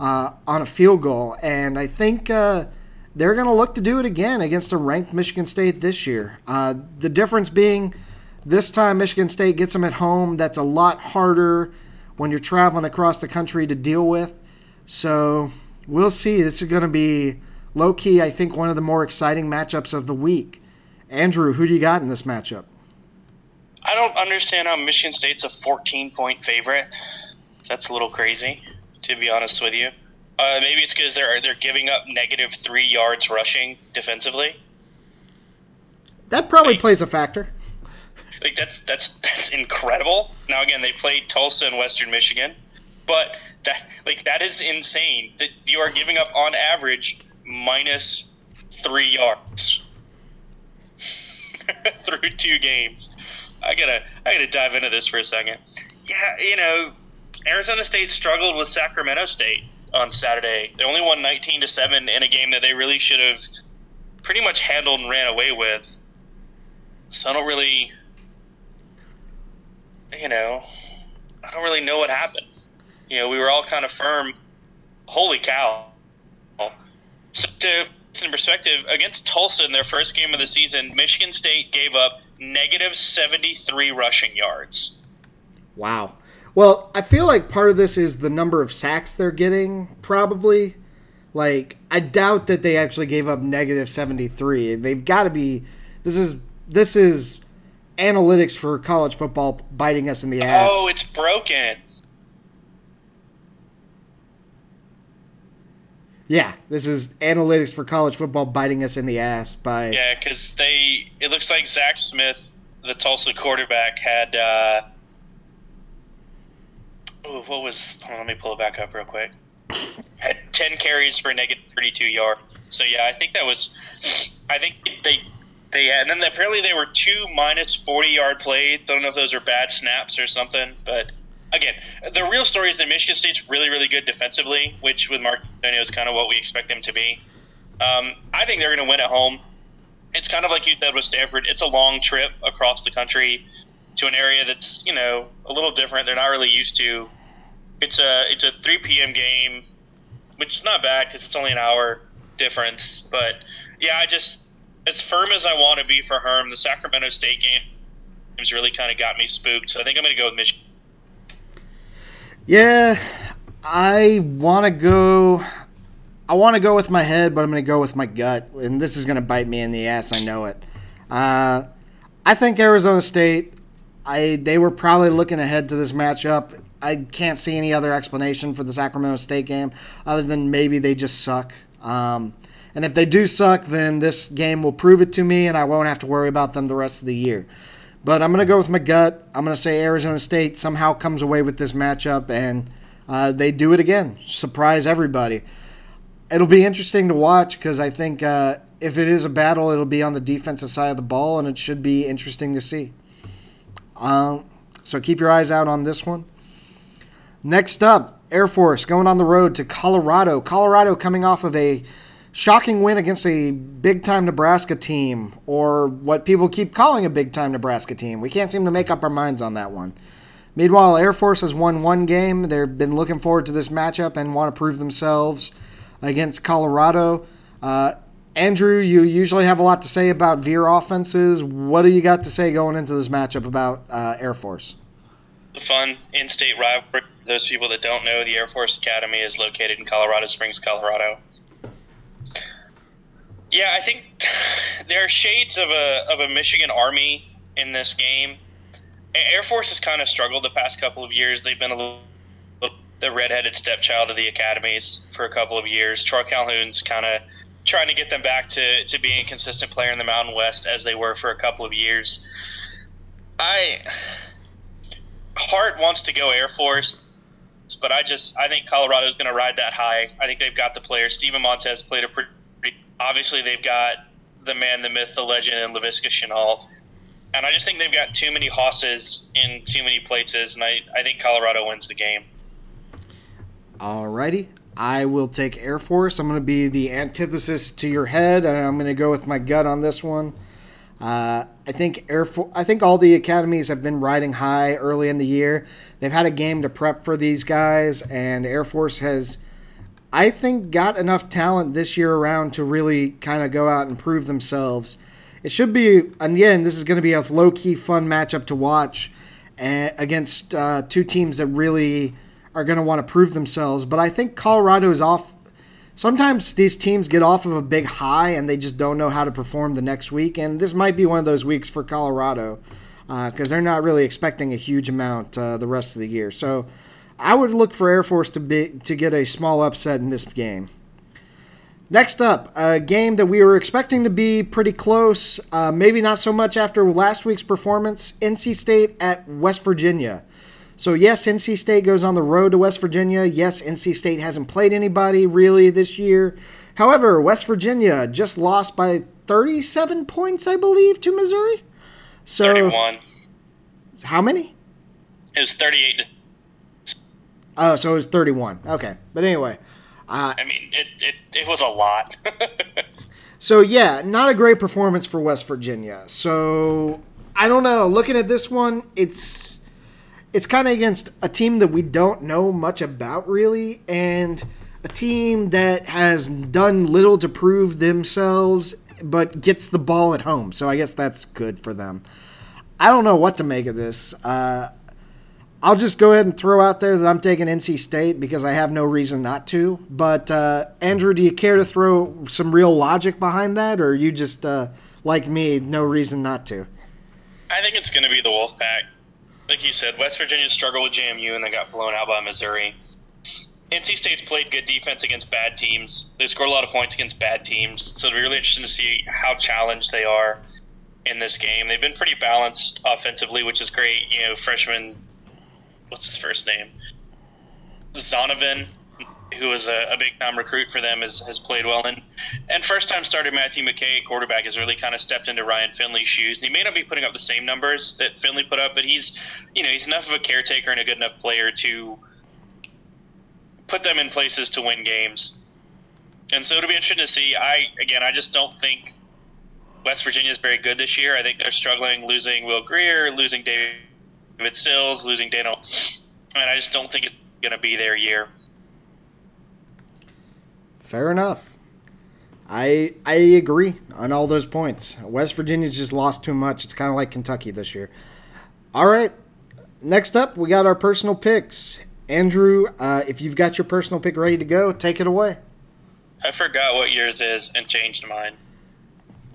uh, on a field goal. And I think uh, they're going to look to do it again against a ranked Michigan State this year. Uh, the difference being this time Michigan State gets them at home. That's a lot harder when you're traveling across the country to deal with. So we'll see. This is going to be low key, I think, one of the more exciting matchups of the week. Andrew, who do you got in this matchup? I don't understand how Michigan State's a 14 point favorite. That's a little crazy, to be honest with you. Uh, maybe it's because they're they're giving up negative three yards rushing defensively. That probably plays a factor. Like that's that's that's incredible. Now again, they played Tulsa and Western Michigan, but that like that is insane. That you are giving up on average minus three yards through two games. I gotta I gotta dive into this for a second. Yeah, you know, Arizona State struggled with Sacramento State on Saturday. They only won 19 to seven in a game that they really should have pretty much handled and ran away with. So I don't really, you know, I don't really know what happened you know, we were all kind of firm. Holy cow! So to in perspective, against Tulsa in their first game of the season, Michigan State gave up negative 73 rushing yards. Wow. Well, I feel like part of this is the number of sacks they're getting, probably. Like, I doubt that they actually gave up negative 73. They've got to be. This is. This is analytics for college football biting us in the ass. Oh, it's broken. Yeah, this is analytics for college football biting us in the ass by. Yeah, because they. It looks like Zach Smith, the Tulsa quarterback, had. Uh, ooh, what was? On, let me pull it back up real quick. Had ten carries for negative thirty-two yards. So yeah, I think that was. I think they they and then apparently they were two minus forty-yard plays. Don't know if those are bad snaps or something, but again, the real story is that Michigan State's really, really good defensively, which with Mark Dantonio is kind of what we expect them to be. Um, I think they're going to win at home. It's kind of like you said with Stanford. It's a long trip across the country to an area that's you know a little different. They're not really used to. It's a it's a 3 p.m. game, which is not bad because it's only an hour difference. But yeah, I just as firm as I want to be for Herm, the Sacramento State game has really kind of got me spooked. So I think I'm going to go with Michigan. Yeah, I want to go. I want to go with my head, but I'm going to go with my gut, and this is going to bite me in the ass. I know it. Uh, I think Arizona State. I they were probably looking ahead to this matchup. I can't see any other explanation for the Sacramento State game other than maybe they just suck. Um, and if they do suck, then this game will prove it to me, and I won't have to worry about them the rest of the year. But I'm going to go with my gut. I'm going to say Arizona State somehow comes away with this matchup and uh, they do it again. Surprise everybody. It'll be interesting to watch because I think uh, if it is a battle, it'll be on the defensive side of the ball and it should be interesting to see. Um, so keep your eyes out on this one. Next up, Air Force going on the road to Colorado. Colorado coming off of a shocking win against a big time Nebraska team, or what people keep calling a big time Nebraska team. We can't seem to make up our minds on that one. Meanwhile, Air Force has won one game. They've been looking forward to this matchup and want to prove themselves against Colorado. Uh, Andrew, you usually have a lot to say about Veer offenses. What do you got to say going into this matchup about uh, Air Force? Fun in state rivalry. Those people that don't know, the Air Force Academy is located in Colorado Springs, Colorado. Yeah, I think there are shades of a of a Michigan Army in this game. Air Force has kind of struggled the past couple of years. They've been a little, the redheaded stepchild of the academies for a couple of years. Troy Calhoun's kind of trying to get them back to, to being a consistent player in the Mountain West as they were for a couple of years. I heart wants to go Air Force, but I just I think Colorado's going to ride that high. I think they've got the players. Steven Montez played a pretty obviously they've got the man, the myth, the legend, and Laviska Shenault. And I just think they've got too many hosses in too many places, and I, I think Colorado wins the game. Alrighty. I will take Air Force. I'm going to be the antithesis to your head, and I'm going to go with my gut on this one. Uh, I think Air Force. I think all the academies have been riding high early in the year. They've had a game to prep for these guys, and Air Force has I think, got enough talent this year around to really kind of go out and prove themselves. It should be, again, this is going to be a low key fun matchup to watch uh, against uh, two teams that really are going to want to prove themselves. But I think Colorado is off. Sometimes these teams get off of a big high and they just don't know how to perform the next week. And this might be one of those weeks for Colorado because uh, they're not really expecting a huge amount uh, the rest of the year. So I would look for Air Force to be to get a small upset in this game. Next up, a game that we were expecting to be pretty close, uh, maybe not so much after last week's performance. NC State at West Virginia. So yes, NC State goes on the road to West Virginia. Yes, NC State hasn't played anybody really this year. However, West Virginia just lost by 37 points, I believe, to Missouri. So 31. How many? It was 38 Oh, so it was 31. Okay. But anyway. Uh, I mean, it, it, it was a lot. so, yeah, not a great performance for West Virginia. So, I don't know. Looking at this one, it's it's kind of against a team that we don't know much about, really, and a team that has done little to prove themselves, but gets the ball at home. So, I guess that's good for them. I don't know what to make of this. Uh, I'll just go ahead and throw out there that I'm taking NC State because I have no reason not to. But uh, Andrew, do you care to throw some real logic behind that, or you just uh, like me, no reason not to? I think it's going to be the Wolfpack. Like you said, West Virginia struggled with JMU and they got blown out by Missouri. NC State's played good defense against bad teams. They scored a lot of points against bad teams. So it'll be really interesting to see how challenged they are in this game. They've been pretty balanced offensively, which is great. You know, freshman, what's his first name? Zonovan, who was a, a big time recruit for them, has, has played well. And, and first time starter Matthew McKay, quarterback, has really kind of stepped into Ryan Finley's shoes. And he may not be putting up the same numbers that Finley put up, but he's, you know, he's enough of a caretaker and a good enough player to put them in places to win games. And so it'll be interesting to see. I again, I just don't think West Virginia is very good this year. I think they're struggling, losing Will Grier, losing David Sills, losing Dana, and I just don't think it's going to be their year. Fair enough. I I agree on all those points. West Virginia just lost too much. It's kind of like Kentucky this year. All right. Next up, we got our personal picks. Andrew, uh, if you've got your personal pick ready to go, take it away. I forgot what yours is and changed mine.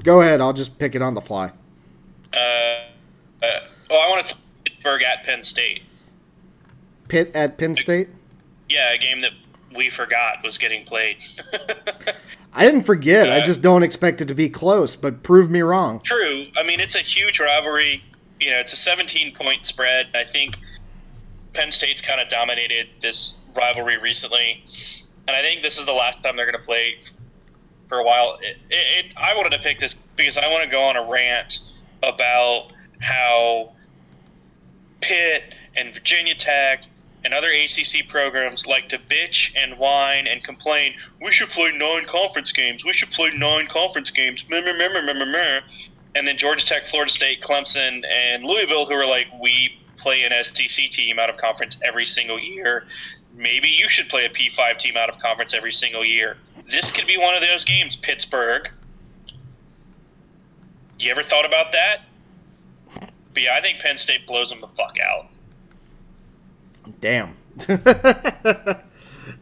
Go ahead. I'll just pick it on the fly. Uh, uh, oh, I want to Pittsburgh at Penn State. Pitt at Penn State. Yeah, a game that we forgot was getting played. I didn't forget. Uh, I just don't expect it to be close. But prove me wrong. True. I mean, it's a huge rivalry. You know, it's a 17 point spread. I think Penn State's kind of dominated this rivalry recently, and I think this is the last time they're going to play for a while. It, it, it, I wanted to pick this because I want to go on a rant about how Pitt and Virginia Tech and other ACC programs like to bitch and whine and complain. We should play nine conference games. We should play nine conference games. And then Georgia Tech, Florida State, Clemson, and Louisville, who are like, we play an SEC team out of conference every single year. Maybe you should play a P5 team out of conference every single year. This could be one of those games, Pittsburgh. You ever thought about that? But yeah, I think Penn State blows them the fuck out. Damn.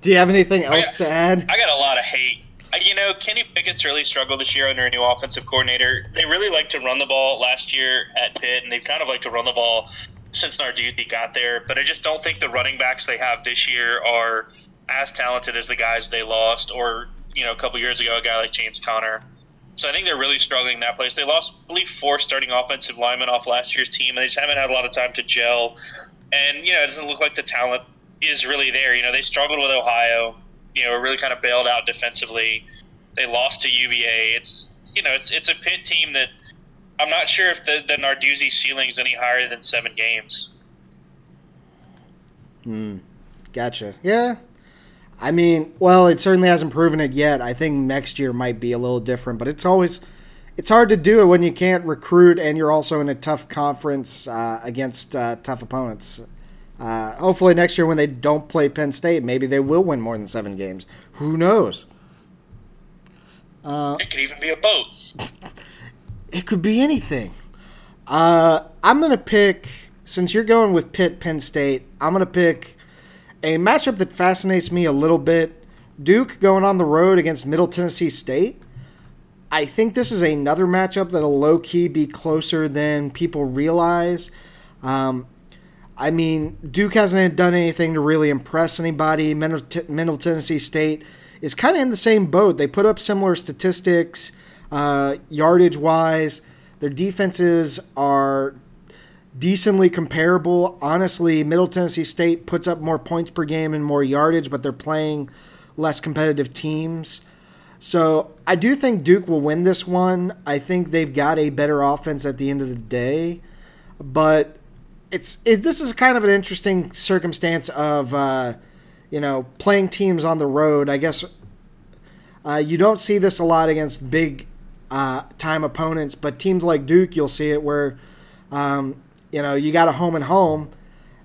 Do you have anything else got, to add? I got a lot of hate. You know, Kenny Pickett's really struggled this year under a new offensive coordinator. They really like to run the ball last year at Pitt, and they've kind of like to run the ball since Narduzzi got there. But I just don't think the running backs they have this year are as talented as the guys they lost, or you know, a couple years ago, a guy like James Conner. So I think they're really struggling in that place. They lost, I believe, four starting offensive linemen off last year's team, and they just haven't had a lot of time to gel. And you know, it doesn't look like the talent is really there. You know, they struggled with Ohio. You know, really kind of bailed out defensively. They lost to UVA. It's you know, it's it's a Pitt team that I'm not sure if the, the Narduzzi ceiling is any higher than seven games. Hmm. Gotcha. Yeah. I mean, well, it certainly hasn't proven it yet. I think next year might be a little different, but it's always it's hard to do it when you can't recruit and you're also in a tough conference uh, against uh, tough opponents. Uh, hopefully next year when they don't play Penn State, maybe they will win more than seven games. Who knows? Uh, it could even be a boat. It could be anything. Uh, I'm going to pick, since you're going with Pitt, Penn State, I'm going to pick a matchup that fascinates me a little bit. Duke going on the road against Middle Tennessee State. I think this is another matchup that'll low key be closer than people realize. Um, I mean, Duke hasn't done anything to really impress anybody. Middle, Tennessee State is kind of in the same boat. They put up similar statistics uh, yardage wise. Their defenses are decently comparable. Honestly, Middle Tennessee State puts up more points per game and more yardage, but they're playing less competitive teams. So I do think Duke will win this one. I think they've got a better offense at the end of the day, but it's it, this is kind of an interesting circumstance of uh, you know playing teams on the road. I guess uh, you don't see this a lot against big uh, time opponents. But teams like Duke, you'll see it where, um, you know, you got a home and home,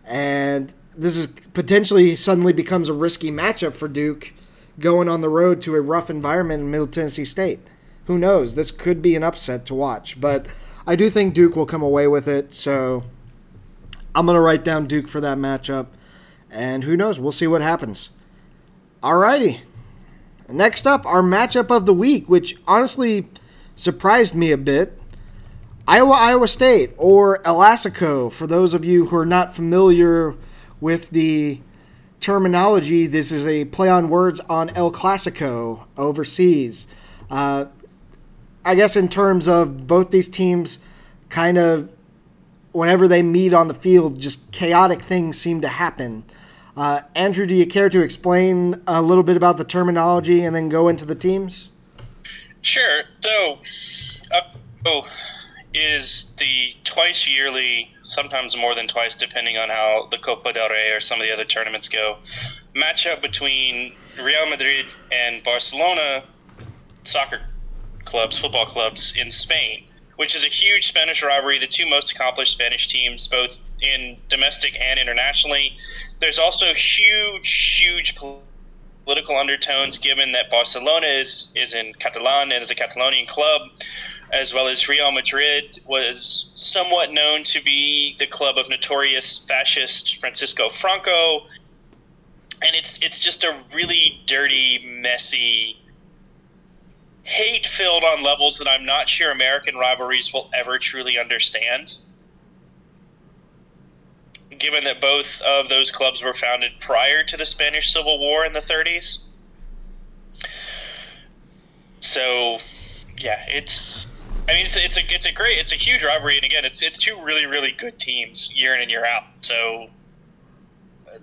and this is potentially suddenly becomes a risky matchup for Duke going on the road to a rough environment in Middle Tennessee State. Who knows? This could be an upset to watch, but I do think Duke will come away with it. So I'm going to write down Duke for that matchup, and who knows? We'll see what happens. Alrighty. Next up, our matchup of the week, which honestly surprised me a bit. Iowa, Iowa State, or El Assico. For those of you who are not familiar with the terminology, this is a play on words on El Clasico overseas. Uh, I guess in terms of both these teams, kind of whenever they meet on the field, just chaotic things seem to happen. Uh, Andrew, do you care to explain a little bit about the terminology and then go into the teams? Sure. So, uh, is the twice yearly, sometimes more than twice, depending on how the Copa del Rey or some of the other tournaments go, matchup between Real Madrid and Barcelona soccer clubs, football clubs in Spain, which is a huge Spanish rivalry. The two most accomplished Spanish teams, both in domestic and internationally. There's also huge, huge political undertones, given that Barcelona is is in Catalan and is a Catalonian club, as well as Real Madrid was somewhat known to be the club of notorious fascist Francisco Franco. And it's it's just a really dirty, messy hate filled on levels that I'm not sure American rivalries will ever truly understand. Given that both of those clubs were founded prior to the Spanish Civil War in the 30s. So, yeah, it's. I mean, it's, it's a it's a great it's a huge rivalry, and again, it's it's two really really good teams year in and year out. So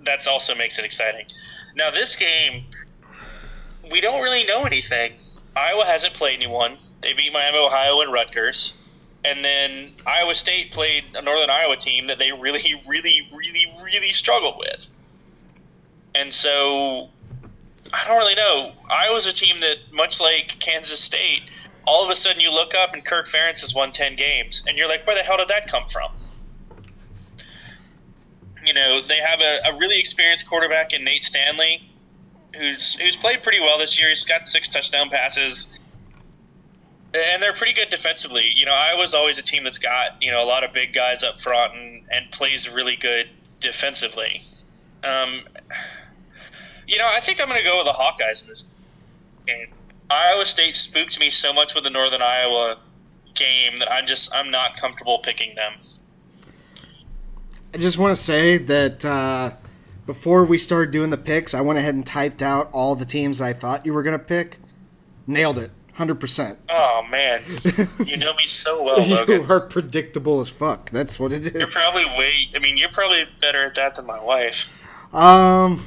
that's also makes it exciting. Now, this game, we don't really know anything Iowa hasn't played anyone. They beat Miami, Ohio, and Rutgers. And then Iowa State played a Northern Iowa team that they really, really, really, really struggled with. And so I don't really know. Iowa's a team that, much like Kansas State, all of a sudden you look up and Kirk Ferentz has won 10 games. And you're like, where the hell did that come from? You know, they have a, a really experienced quarterback in Nate Stanley who's who's played pretty well this year. He's got six touchdown passes, and they're pretty good defensively. You know, I was always a team that's got you know a lot of big guys up front and and plays really good defensively. Um, you know, I think I'm going to go with the Hawkeyes in this game. Iowa State spooked me so much with the Northern Iowa game that I'm just I'm not comfortable picking them. I just want to say that. Uh before we started doing the picks, I went ahead and typed out all the teams I thought you were going to pick. Nailed it. 100%. Oh, man. You know me so well, Logan. you are predictable as fuck. That's what it is. You're probably way, I mean, you're probably better at that than my wife. Um,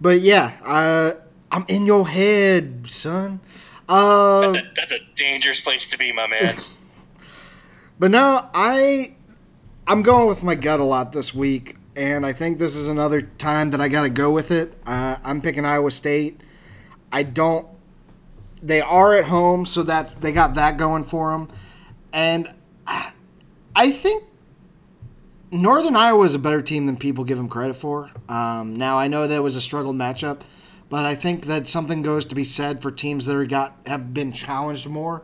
but yeah, uh, I'm in your head, son. Um, that's, a, that's a dangerous place to be, my man. but no, I, I'm going with my gut a lot this week and I think this is another time that I got to go with it. Uh, I'm picking Iowa State. I don't. They are at home, so that's they got that going for them, and I think Northern Iowa is a better team than people give them credit for. Um, now I know that was a struggled matchup, but I think that something goes to be said for teams that are got have been challenged more.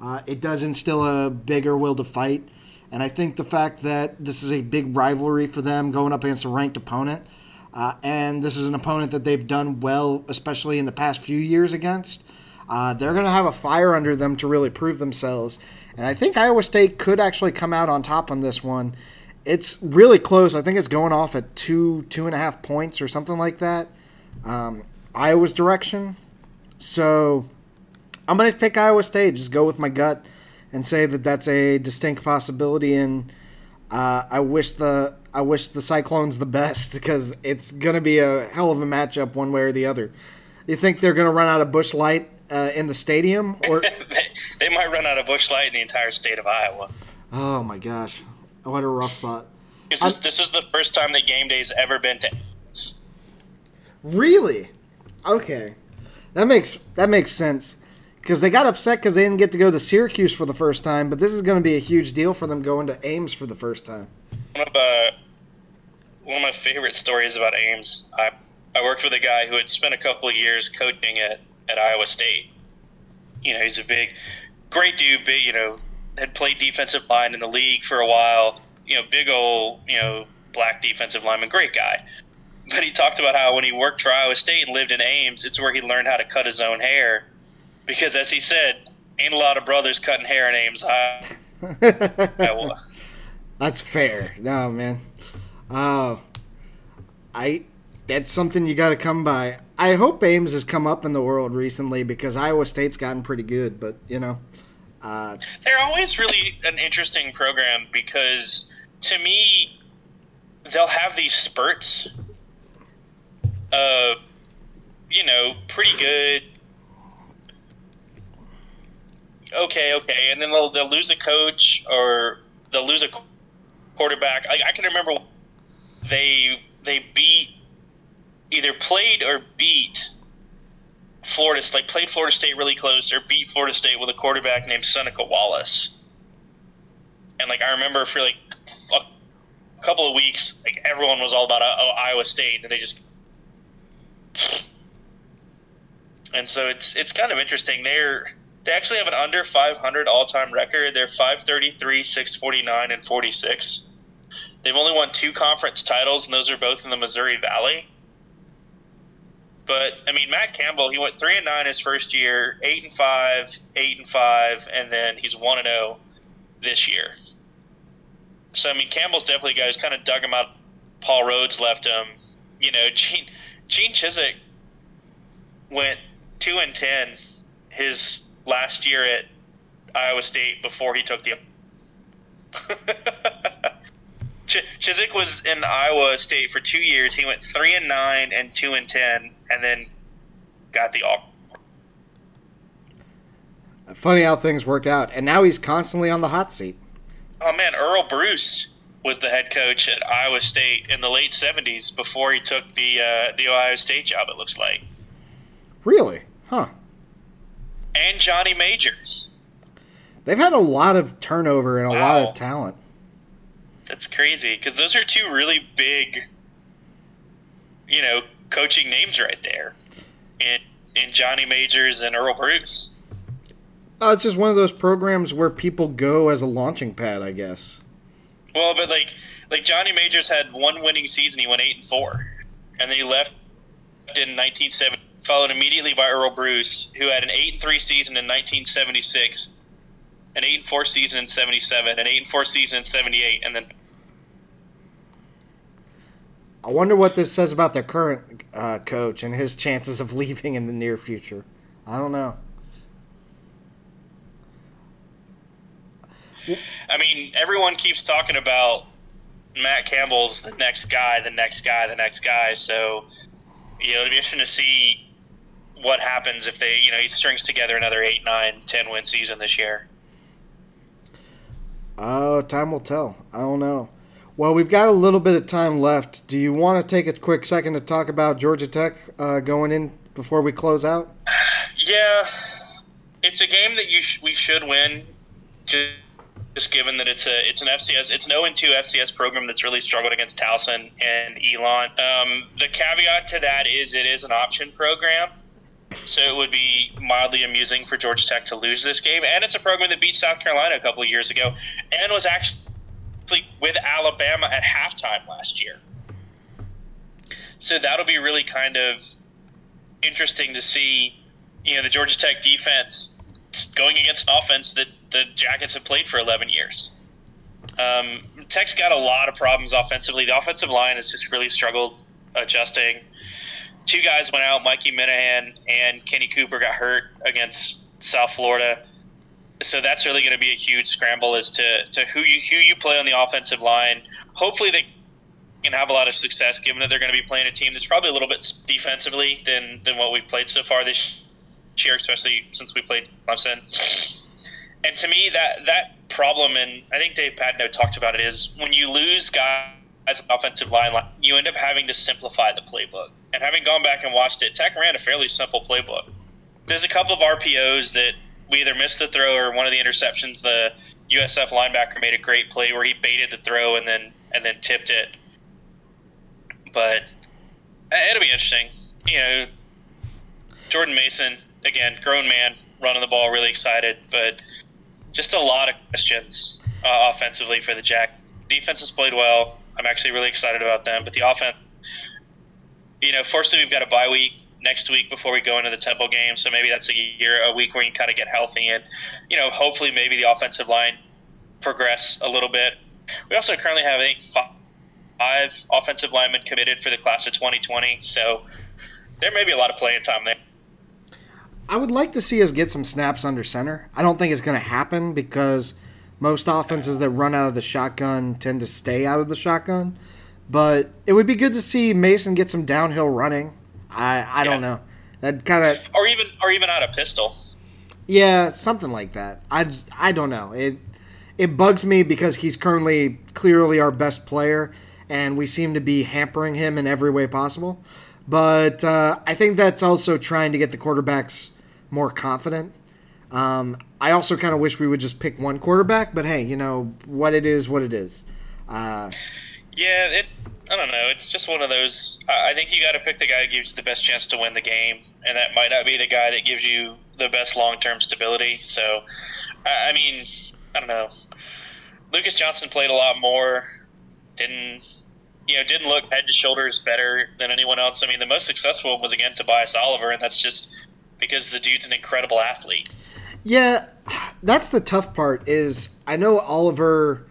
Uh, it does instill a bigger will to fight. And I think the fact that this is a big rivalry for them going up against a ranked opponent, uh, and this is an opponent that they've done well, especially in the past few years against, uh, they're going to have a fire under them to really prove themselves. And I think Iowa State could actually come out on top on this one. It's really close. I think it's going off at two, two and a half points or something like that. Um, Iowa's direction. So I'm going to pick Iowa State. Just go with my gut and say that that's a distinct possibility. And uh, I wish the I wish the Cyclones the best because it's going to be a hell of a matchup one way or the other. You think they're going to run out of Busch Light uh, in the stadium, or they, they, might run out of Busch Light in the entire state of Iowa? Oh my gosh, what a rough thought. This, this is the first time that game day's ever been to. Really? Okay, that makes that makes sense because they got upset because they didn't get to go to Syracuse for the first time. But this is going to be a huge deal for them going to Ames for the first time. One of, uh, one of my favorite stories about Ames. I I worked with a guy who had spent a couple of years coaching at, at Iowa State. You know, he's a big, great dude. Big, you know, had played defensive line in the league for a while. You know, big old, you know, black defensive lineman, great guy. But he talked about how when he worked for Iowa State and lived in Ames, it's where he learned how to cut his own hair because as he said, ain't a lot of brothers cutting hair in Ames High. That's fair. No, man. Uh, I that's something you got to come by. I hope Ames has come up in the world recently because Iowa State's gotten pretty good, but you know, uh, they're always really an interesting program because to me, they'll have these spurts. Uh, you know, pretty good. Okay, okay, and then they'll they'll lose a coach or they'll lose a quarterback. I, I can remember they they beat either played or beat Florida, like played Florida State really close or beat Florida State with a quarterback named Seneca Wallace. And like I remember for like a couple of weeks, like everyone was all about uh, oh, Iowa State, and they just. And so it's it's kind of interesting. They're they actually have an under 500 all-time record. They're 533, 649, and 46. They've only won two conference titles, and those are both in the Missouri Valley. But I mean, Matt Campbell, he went three and nine his first year, eight and five, eight and five, and then he's one and zero oh this year. So I mean, Campbell's definitely a guy who's kind of dug him out. Paul Rhoads left him. You know, Gene Gene Chizik went two and ten his last year at Iowa State before he took the. Ch- Chizik was in Iowa State for two years. He went three and nine and two and ten, and then got the offer. Funny how things work out, and now he's constantly on the hot seat. Oh man, Earle Bruce was the head coach at Iowa State in the late '70s before he took the uh, the Ohio State job. It looks like. Really? Huh. And Johnny Majors. They've had a lot of turnover and a wow. lot of talent. That's crazy because those are two really big, you know, coaching names right there, in in Johnny Majors and Earle Bruce. Uh, it's just one of those programs where people go as a launching pad, I guess. Well, but like like Johnny Majors had one winning season. He went eight and four, and then he left in 1970. Followed immediately by Earle Bruce, who had an eight and three season in 1976, an eight and four season in 77, an eight and four season in 78, and then I wonder what this says about their current uh, coach and his chances of leaving in the near future. I don't know. I mean, everyone keeps talking about Matt Campbell's the next guy, the next guy, the next guy. So, you know, it'll be interesting to see what happens if they, you know, he strings together another eight, nine, ten win season this year. Uh, time will tell. I don't know. Well, we've got a little bit of time left. Do you want to take a quick second to talk about Georgia Tech uh, going in before we close out? Yeah, it's a game that you sh- we should win, just, just given that it's a it's an FCS it's an 0 2 FCS program that's really struggled against Towson and Elon. Um, the caveat to that is it is an option program. So it would be mildly amusing for Georgia Tech to lose this game. And it's a program that beat South Carolina a couple of years ago and was actually with Alabama at halftime last year. So that'll be really kind of interesting to see, you know, the Georgia Tech defense going against an offense that the Jackets have played for 11 years. Um, Tech's got a lot of problems offensively. The offensive line has just really struggled adjusting. Two guys went out, Mikey Minihan and Kenny Cooper got hurt against South Florida so that's really going to be a huge scramble as to, to who you who you play on the offensive line. Hopefully they can have a lot of success, given that they're going to be playing a team that's probably a little bit defensively than than what we've played so far this year, especially since we played Clemson. And to me, that that problem, and I think Dave Patenaude talked about it, is when you lose guys as an offensive line, you end up having to simplify the playbook. And having gone back and watched it, Tech ran a fairly simple playbook. There's a couple of RPOs that we either missed the throw or one of the interceptions. The USF linebacker made a great play where he baited the throw and then and then tipped it. But it'll be interesting. You know, Jordan Mason again, grown man, running the ball, really excited, but just a lot of questions uh, offensively for the Jack. Defense has played well. I'm actually really excited about them, but the offense, you know, fortunately we've got a bye week next week before we go into the Temple game. So maybe that's a year, a week where you kind of get healthy and, you know, hopefully maybe the offensive line progress a little bit. We also currently have think five offensive linemen committed for the class of 2020, so there may be a lot of playing time there. I would like to see us get some snaps under center. I don't think it's going to happen because most offenses that run out of the shotgun tend to stay out of the shotgun. But it would be good to see Mason get some downhill running. I I yeah. don't know. That kind of or even or even out of pistol. Yeah, something like that. I just, I don't know. It it bugs me because he's currently clearly our best player, and we seem to be hampering him in every way possible. But uh, I think that's also trying to get the quarterbacks more confident. Um, I also kind of wish we would just pick one quarterback, but hey, you know what it is, what it is. Uh, yeah, it. I don't know. It's just one of those. I think you got to pick the guy who gives you the best chance to win the game, and that might not be the guy that gives you the best long term stability. So, I mean, I don't know. Lucas Johnson played a lot more. Didn't you know? Didn't look head to shoulders better than anyone else. I mean, the most successful was again Tobias Oliver, and that's just because the dude's an incredible athlete. Yeah, that's the tough part. Is I know Oliver,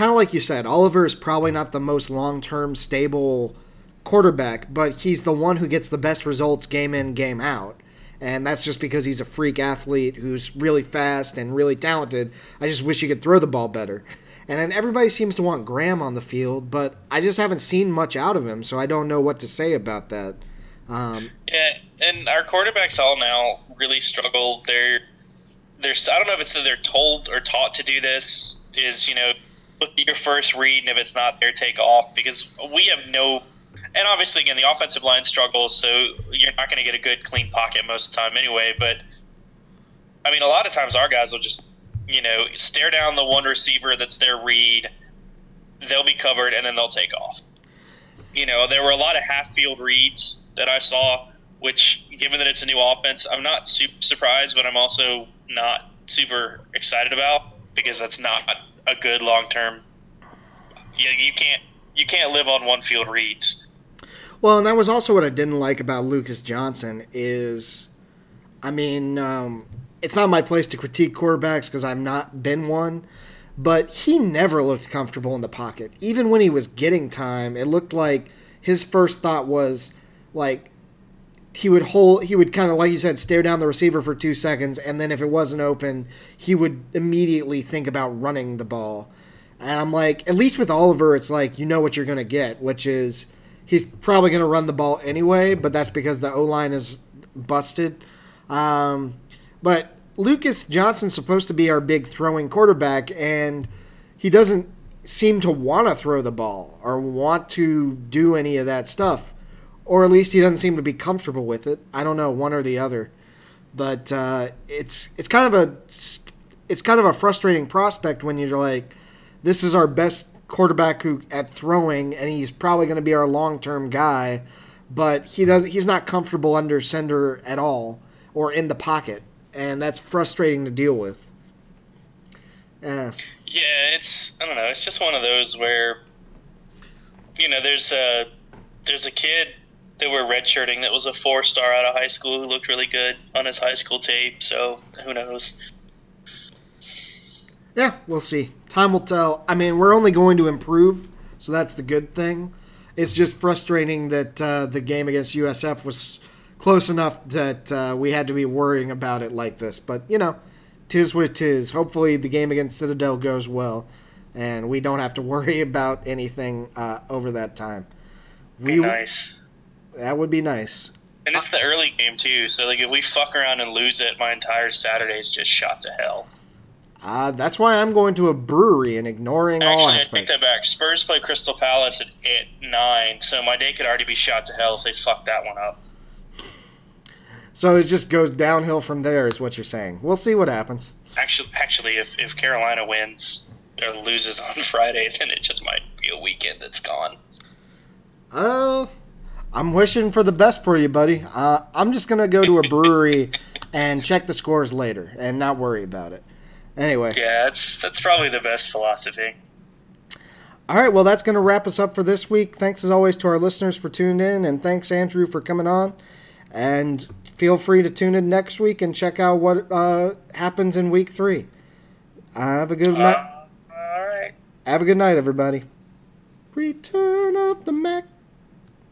kind of like you said, Oliver is probably not the most long term stable quarterback, but he's the one who gets the best results game in game out. And that's just because he's a freak athlete who's really fast and really talented. I just wish he could throw the ball better. And then everybody seems to want Graham on the field, but I just haven't seen much out of him, so I don't know what to say about that. Um, yeah, and our quarterbacks all now really struggle. They're they're I don't know if it's that they're told or taught to do this. Is you know look at your first read, and if it's not there, take off because we have no. And obviously, again, the offensive line struggles, so you're not going to get a good clean pocket most of the time anyway. But I mean, a lot of times our guys will just you know stare down the one receiver that's their read. They'll be covered, and then they'll take off. You know, there were a lot of half field reads that I saw, which, given that it's a new offense, I'm not super surprised, but I'm also not super excited about because that's not a good long term. Yeah, you can't you can't live on one field reads. Well, and that was also what I didn't like about Lucas Johnson is, I mean, um, it's not my place to critique quarterbacks because I've not been one, but he never looked comfortable in the pocket. Even when he was getting time, it looked like his first thought was like he would hold he would kind of like you said stare down the receiver for two seconds and then if it wasn't open he would immediately think about running the ball and i'm like at least with oliver it's like you know what you're going to get which is he's probably going to run the ball anyway but that's because the o-line is busted um, but lucas johnson's supposed to be our big throwing quarterback and he doesn't seem to want to throw the ball or want to do any of that stuff or at least he doesn't seem to be comfortable with it. I don't know, one or the other. But uh, it's it's kind of a it's kind of a frustrating prospect when you're like, this is our best quarterback who at throwing, and he's probably going to be our long term guy, but he does he's not comfortable under center at all or in the pocket, and that's frustrating to deal with. Yeah. Yeah, it's I don't know. It's just one of those where, you know, there's a there's a kid that we're redshirting that was a four star out of high school who looked really good on his high school tape. So who knows? Yeah, we'll see. Time will tell. I mean, we're only going to improve, so that's the good thing. It's just frustrating that uh, the game against USF was close enough that uh, we had to be worrying about it like this. But you know, tis what tis. Hopefully, the game against Citadel goes well, and we don't have to worry about anything uh, over that time. We, nice. That would be nice. And it's the early game too, so like if we fuck around and lose it, my entire Saturday is just shot to hell. Uh, that's why I'm going to a brewery and ignoring Actually, all aspects. I take that back. Spurs play Crystal Palace at, at nine, so my day could already be shot to hell if they fuck that one up. So it just goes downhill from there, is what you're saying. We'll see what happens. Actually, actually, if, if Carolina wins or loses on Friday, then it just might be a weekend that's gone. Oh, uh, I'm wishing for the best for you, buddy. Uh, I'm just gonna go to a brewery and check the scores later and not worry about it. Anyway. Yeah, that's that's probably the best philosophy. All right, well, that's going to wrap us up for this week. Thanks as always to our listeners for tuning in, and thanks Andrew for coming on. And feel free to tune in next week and check out what uh, happens in week three. Have a good uh, night. Have a good night, everybody. Return of the Mac.